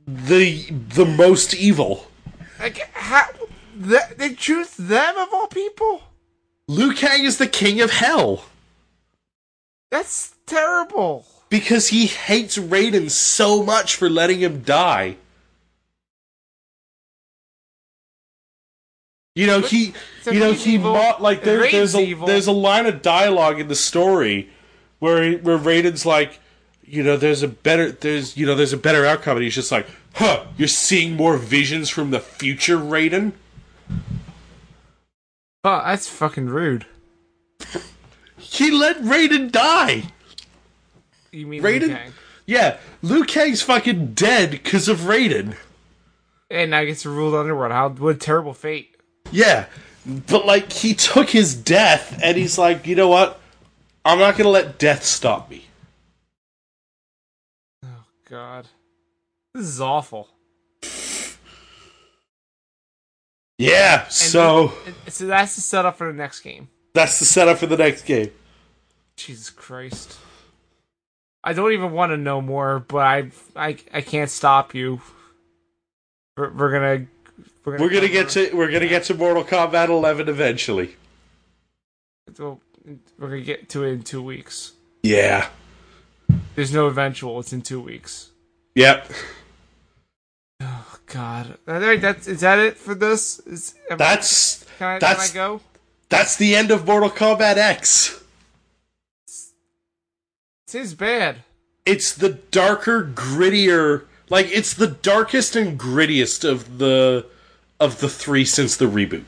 Speaker 1: the the most evil.
Speaker 2: Like, how? Th- they choose them of all people?
Speaker 1: Liu Kang is the king of hell
Speaker 2: That's terrible.
Speaker 1: because he hates Raiden so much for letting him die. You know he,
Speaker 2: So
Speaker 1: you know he bought like there, there's a
Speaker 2: evil.
Speaker 1: there's a line of dialogue in the story where where Raiden's like, you know, there's a better there's you know there's a better outcome, and he's just like, huh, you're seeing more visions from the future, Raiden.
Speaker 2: Oh, that's fucking rude.
Speaker 1: He let Raiden die.
Speaker 2: You mean
Speaker 1: Raiden?
Speaker 2: Liu
Speaker 1: Yeah, Liu Kang's fucking dead because of Raiden.
Speaker 2: And now gets ruled underworld. How what a terrible fate.
Speaker 1: Yeah, but like he took his death and he's like, you know what? I'm not gonna let death stop me.
Speaker 2: Oh God, this is awful.
Speaker 1: Yeah,
Speaker 2: And
Speaker 1: so
Speaker 2: th- and- so that's the setup for the next game.
Speaker 1: that's the setup for the next game.
Speaker 2: Jesus Christ. I don't even want to know more, but I I, I can't stop you. We're, we're gonna we're gonna,
Speaker 1: We're gonna get to we're gonna get to Mortal Kombat 11 eventually.
Speaker 2: we're gonna get to it in two weeks.
Speaker 1: Yeah.
Speaker 2: There's no eventual. It's in two weeks.
Speaker 1: Yep.
Speaker 2: Oh God. I think that's is that it for this? Is
Speaker 1: That's
Speaker 2: can I,
Speaker 1: that's
Speaker 2: can I go?
Speaker 1: that's the end of Mortal Kombat X.
Speaker 2: It is bad.
Speaker 1: It's the darker, grittier, like it's the darkest and grittiest of the of the three since the reboot.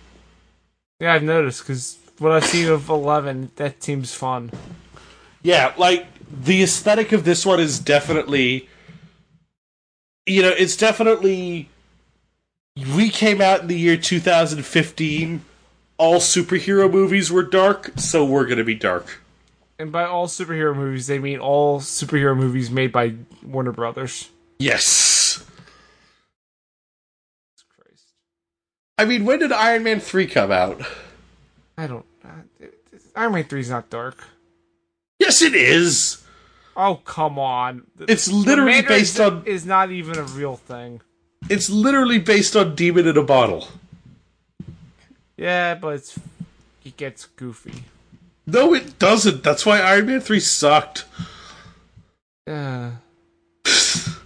Speaker 2: Yeah, I've noticed because what I've seen of Eleven, that seems fun.
Speaker 1: Yeah, like the aesthetic of this one is definitely you know, it's definitely we came out in the year 2015. All superhero movies were dark, so we're going to be dark.
Speaker 2: And by all superhero movies, they mean all superhero movies made by Warner Brothers.
Speaker 1: Yes.
Speaker 2: Christ.
Speaker 1: I mean, when did Iron Man 3 come out?
Speaker 2: I don't. Uh, Iron Man 3 is not dark.
Speaker 1: Yes, it is.
Speaker 2: Oh, come on.
Speaker 1: It's literally based
Speaker 2: is-
Speaker 1: on
Speaker 2: Is not even a real thing.
Speaker 1: it's literally based on Demon in a Bottle.
Speaker 2: Yeah, but it's. It gets goofy.
Speaker 1: No, it doesn't. That's why Iron Man 3 sucked.
Speaker 2: Yeah.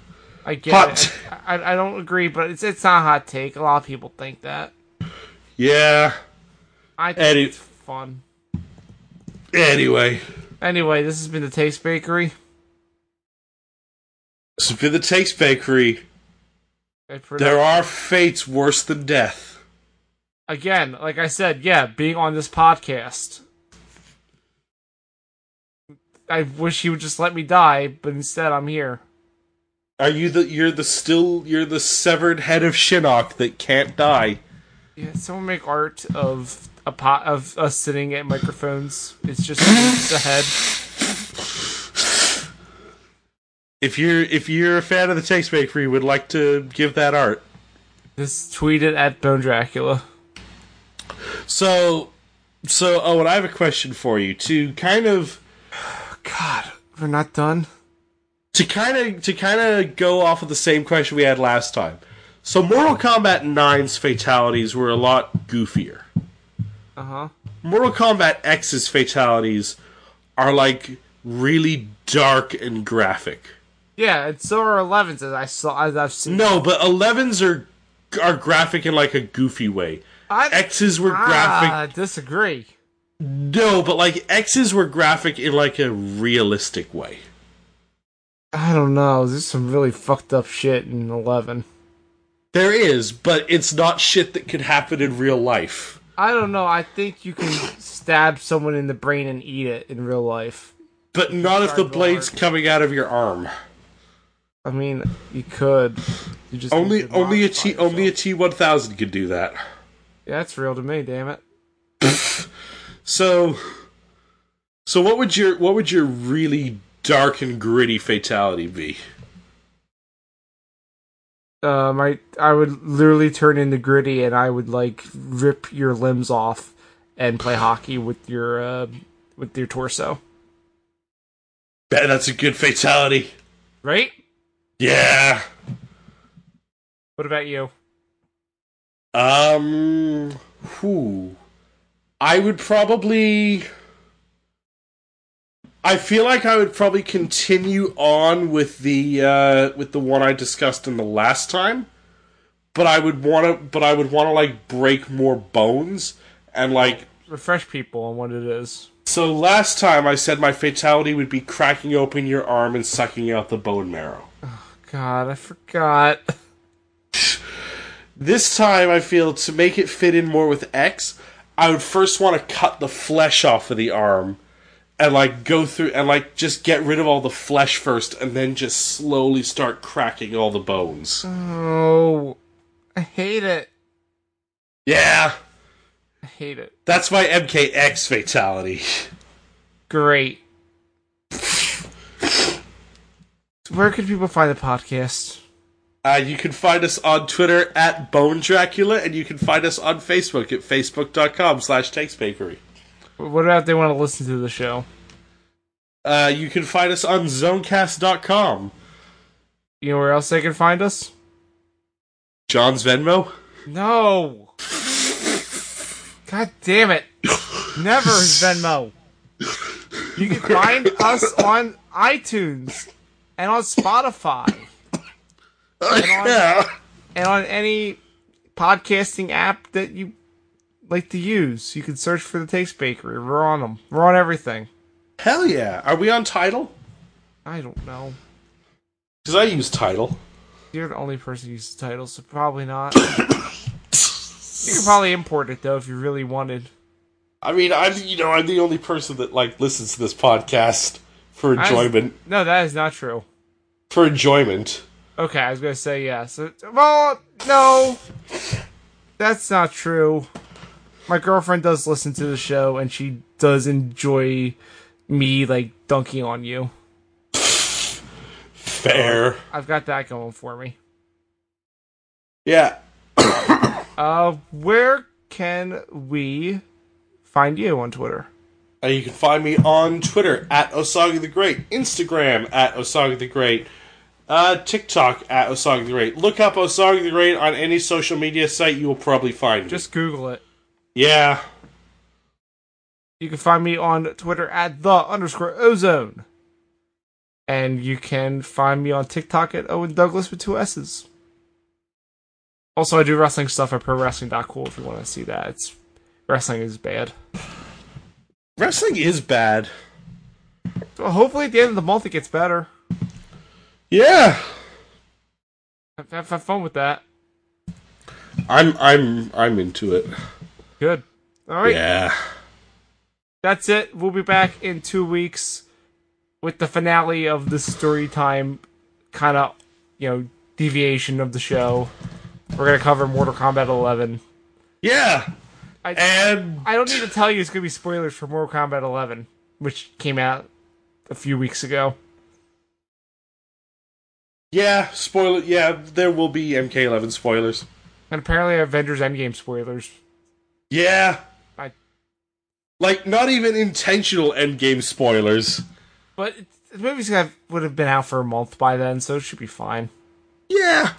Speaker 2: I get it. I, I, I don't agree, but it's it's not a hot take. A lot of people think that.
Speaker 1: Yeah.
Speaker 2: I think
Speaker 1: Any-
Speaker 2: it's fun.
Speaker 1: Anyway,
Speaker 2: Anyway, this has been the Taste Bakery.
Speaker 1: this has been the Taste Bakery. There are fates worse than death.
Speaker 2: Again, like I said, yeah, being on this podcast. I wish he would just let me die, but instead I'm here.
Speaker 1: Are you the you're the still you're the severed head of Shinnok that can't die?
Speaker 2: Yeah, someone make art of a pot of us sitting at microphones. It's just the head.
Speaker 1: If you're if you're a fan of the Taste Bakery, would like to give that art.
Speaker 2: Just tweet it at Bone Dracula.
Speaker 1: So, so oh, Owen, I have a question for you to kind of
Speaker 2: God, we're not done.
Speaker 1: To kind of to kind of go off of the same question we had last time. So, Mortal Kombat 9's fatalities were a lot goofier.
Speaker 2: Uh huh.
Speaker 1: Mortal Kombat X's fatalities are like really dark and graphic.
Speaker 2: Yeah, and so are 11s as I saw as I've seen.
Speaker 1: No, but 11s are are graphic in like a goofy way.
Speaker 2: I
Speaker 1: X's were graphic.
Speaker 2: ah, disagree.
Speaker 1: No, but like X's were graphic in like a realistic way.
Speaker 2: I don't know. There's some really fucked up shit in 11.
Speaker 1: There is, but it's not shit that could happen in real life.
Speaker 2: I don't know. I think you can stab someone in the brain and eat it in real life.
Speaker 1: But not if the blade's
Speaker 2: Lord.
Speaker 1: coming out of your arm.
Speaker 2: I mean, you could. You just
Speaker 1: Only only a
Speaker 2: modify
Speaker 1: T only a
Speaker 2: yourself.
Speaker 1: T one thousand could do that.
Speaker 2: Yeah, that's real to me. Damn it.
Speaker 1: So So what would your what would your really dark and gritty fatality be?
Speaker 2: Um, I I would literally turn into gritty, and I would like rip your limbs off and play hockey with your uh, with your torso.
Speaker 1: Bet that's a good fatality.
Speaker 2: Right?
Speaker 1: Yeah.
Speaker 2: What about you?
Speaker 1: Um whew. I would probably I feel like I would probably continue on with the uh with the one I discussed in the last time. But I would want to but I would want to like break more bones and like
Speaker 2: Refresh people on what it is.
Speaker 1: so last time I said my fatality would be cracking open your arm and sucking out the bone marrow.
Speaker 2: Oh God, I forgot.
Speaker 1: This time, I feel to make it fit in more with X, I would first want to cut the flesh off of the arm and like go through and like just get rid of all the flesh first and then just slowly start cracking all the bones.
Speaker 2: Oh, I hate it.
Speaker 1: Yeah,
Speaker 2: I hate it.
Speaker 1: that's my MKX fatality.
Speaker 2: Great. Where can people find the podcast?
Speaker 1: Uh, you can find us on Twitter at Bone Dracula, and you can find us on Facebook at facebook.com slash takesbakery.
Speaker 2: What about if they want to listen to the show?
Speaker 1: Uh, you can find us on zonecast.com.
Speaker 2: You know where else they can find us?
Speaker 1: John's Venmo.
Speaker 2: No. God damn it. Never Venmo. You can find us on iTunes and on Spotify. on-
Speaker 1: yeah.
Speaker 2: and on any podcasting app that you like to use. You can search for the Taste Bakery. We're on them. We're on everything.
Speaker 1: Hell yeah. Are we on title?
Speaker 2: I don't know.
Speaker 1: Because I use title.
Speaker 2: You're the only person who uses titles, so probably not. you could probably import it though if you really wanted.
Speaker 1: I mean, I'm you know I'm the only person that like listens to this podcast for enjoyment.
Speaker 2: no, that is not true.
Speaker 1: For enjoyment.
Speaker 2: Okay, I was gonna say yes. Well, no, that's not true. My girlfriend does listen to the show, and she does enjoy me like dunking on you.
Speaker 1: Fair.
Speaker 2: I've got that going for me.
Speaker 1: Yeah.
Speaker 2: Uh, where can we find you on Twitter?
Speaker 1: Uh, you can find me on Twitter at Osagi the Great, Instagram at Osagi the Great, uh, TikTok at Osagi the Great. Look up Osagi the Great on any social media site, you will probably find me.
Speaker 2: Just Google it.
Speaker 1: Yeah.
Speaker 2: You can find me on Twitter at the underscore ozone. And you can find me on TikTok at Owen Douglas with two S's. Also, I do wrestling stuff at ProWrestling.cool if you want to see that. It's wrestling is bad.
Speaker 1: Wrestling is bad.
Speaker 2: Well, hopefully at the end of the month it gets better.
Speaker 1: Yeah.
Speaker 2: Have, have, have fun with that.
Speaker 1: I'm I'm I'm into it.
Speaker 2: Good. All right.
Speaker 1: Yeah.
Speaker 2: That's it. We'll be back in two weeks with the finale of the story time kind of, you know, deviation of the show. We're going to cover Mortal Kombat 11.
Speaker 1: Yeah.
Speaker 2: I,
Speaker 1: And
Speaker 2: I don't need to tell you it's going to be spoilers for Mortal Kombat 11, which came out a few weeks ago.
Speaker 1: yeah, spoiler yeah, there will be MK11 spoilers.
Speaker 2: And apparently Avengers Endgame spoilers.
Speaker 1: Yeah.
Speaker 2: I-
Speaker 1: Like not even intentional endgame spoilers.
Speaker 2: But the movie's have, would have been out for a month by then, so it should be fine.
Speaker 1: Yeah.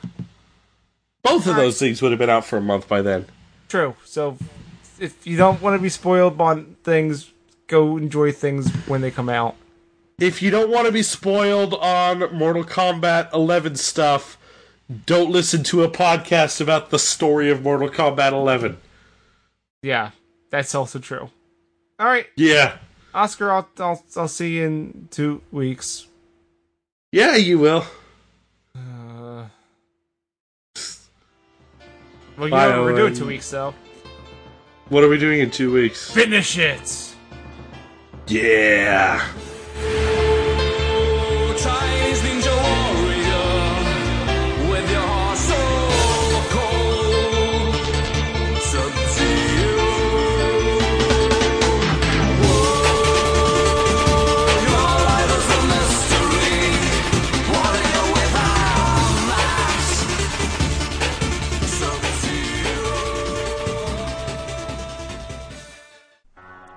Speaker 1: Both of those things would have been out for a month by then.
Speaker 2: True. So if you don't want to be spoiled on things, go enjoy things when they come out.
Speaker 1: If you don't want to be spoiled on Mortal Kombat 11 stuff, don't listen to a podcast about the story of Mortal Kombat 11.
Speaker 2: Yeah, that's also true. All right,
Speaker 1: Yeah.
Speaker 2: Oscar, I'll I'll, I'll see you in two weeks.
Speaker 1: Yeah, you will.
Speaker 2: Uh, well, you
Speaker 1: Bye,
Speaker 2: know what we're doing two weeks though.
Speaker 1: What are we doing in two weeks?
Speaker 2: Finish it.
Speaker 1: Yeah.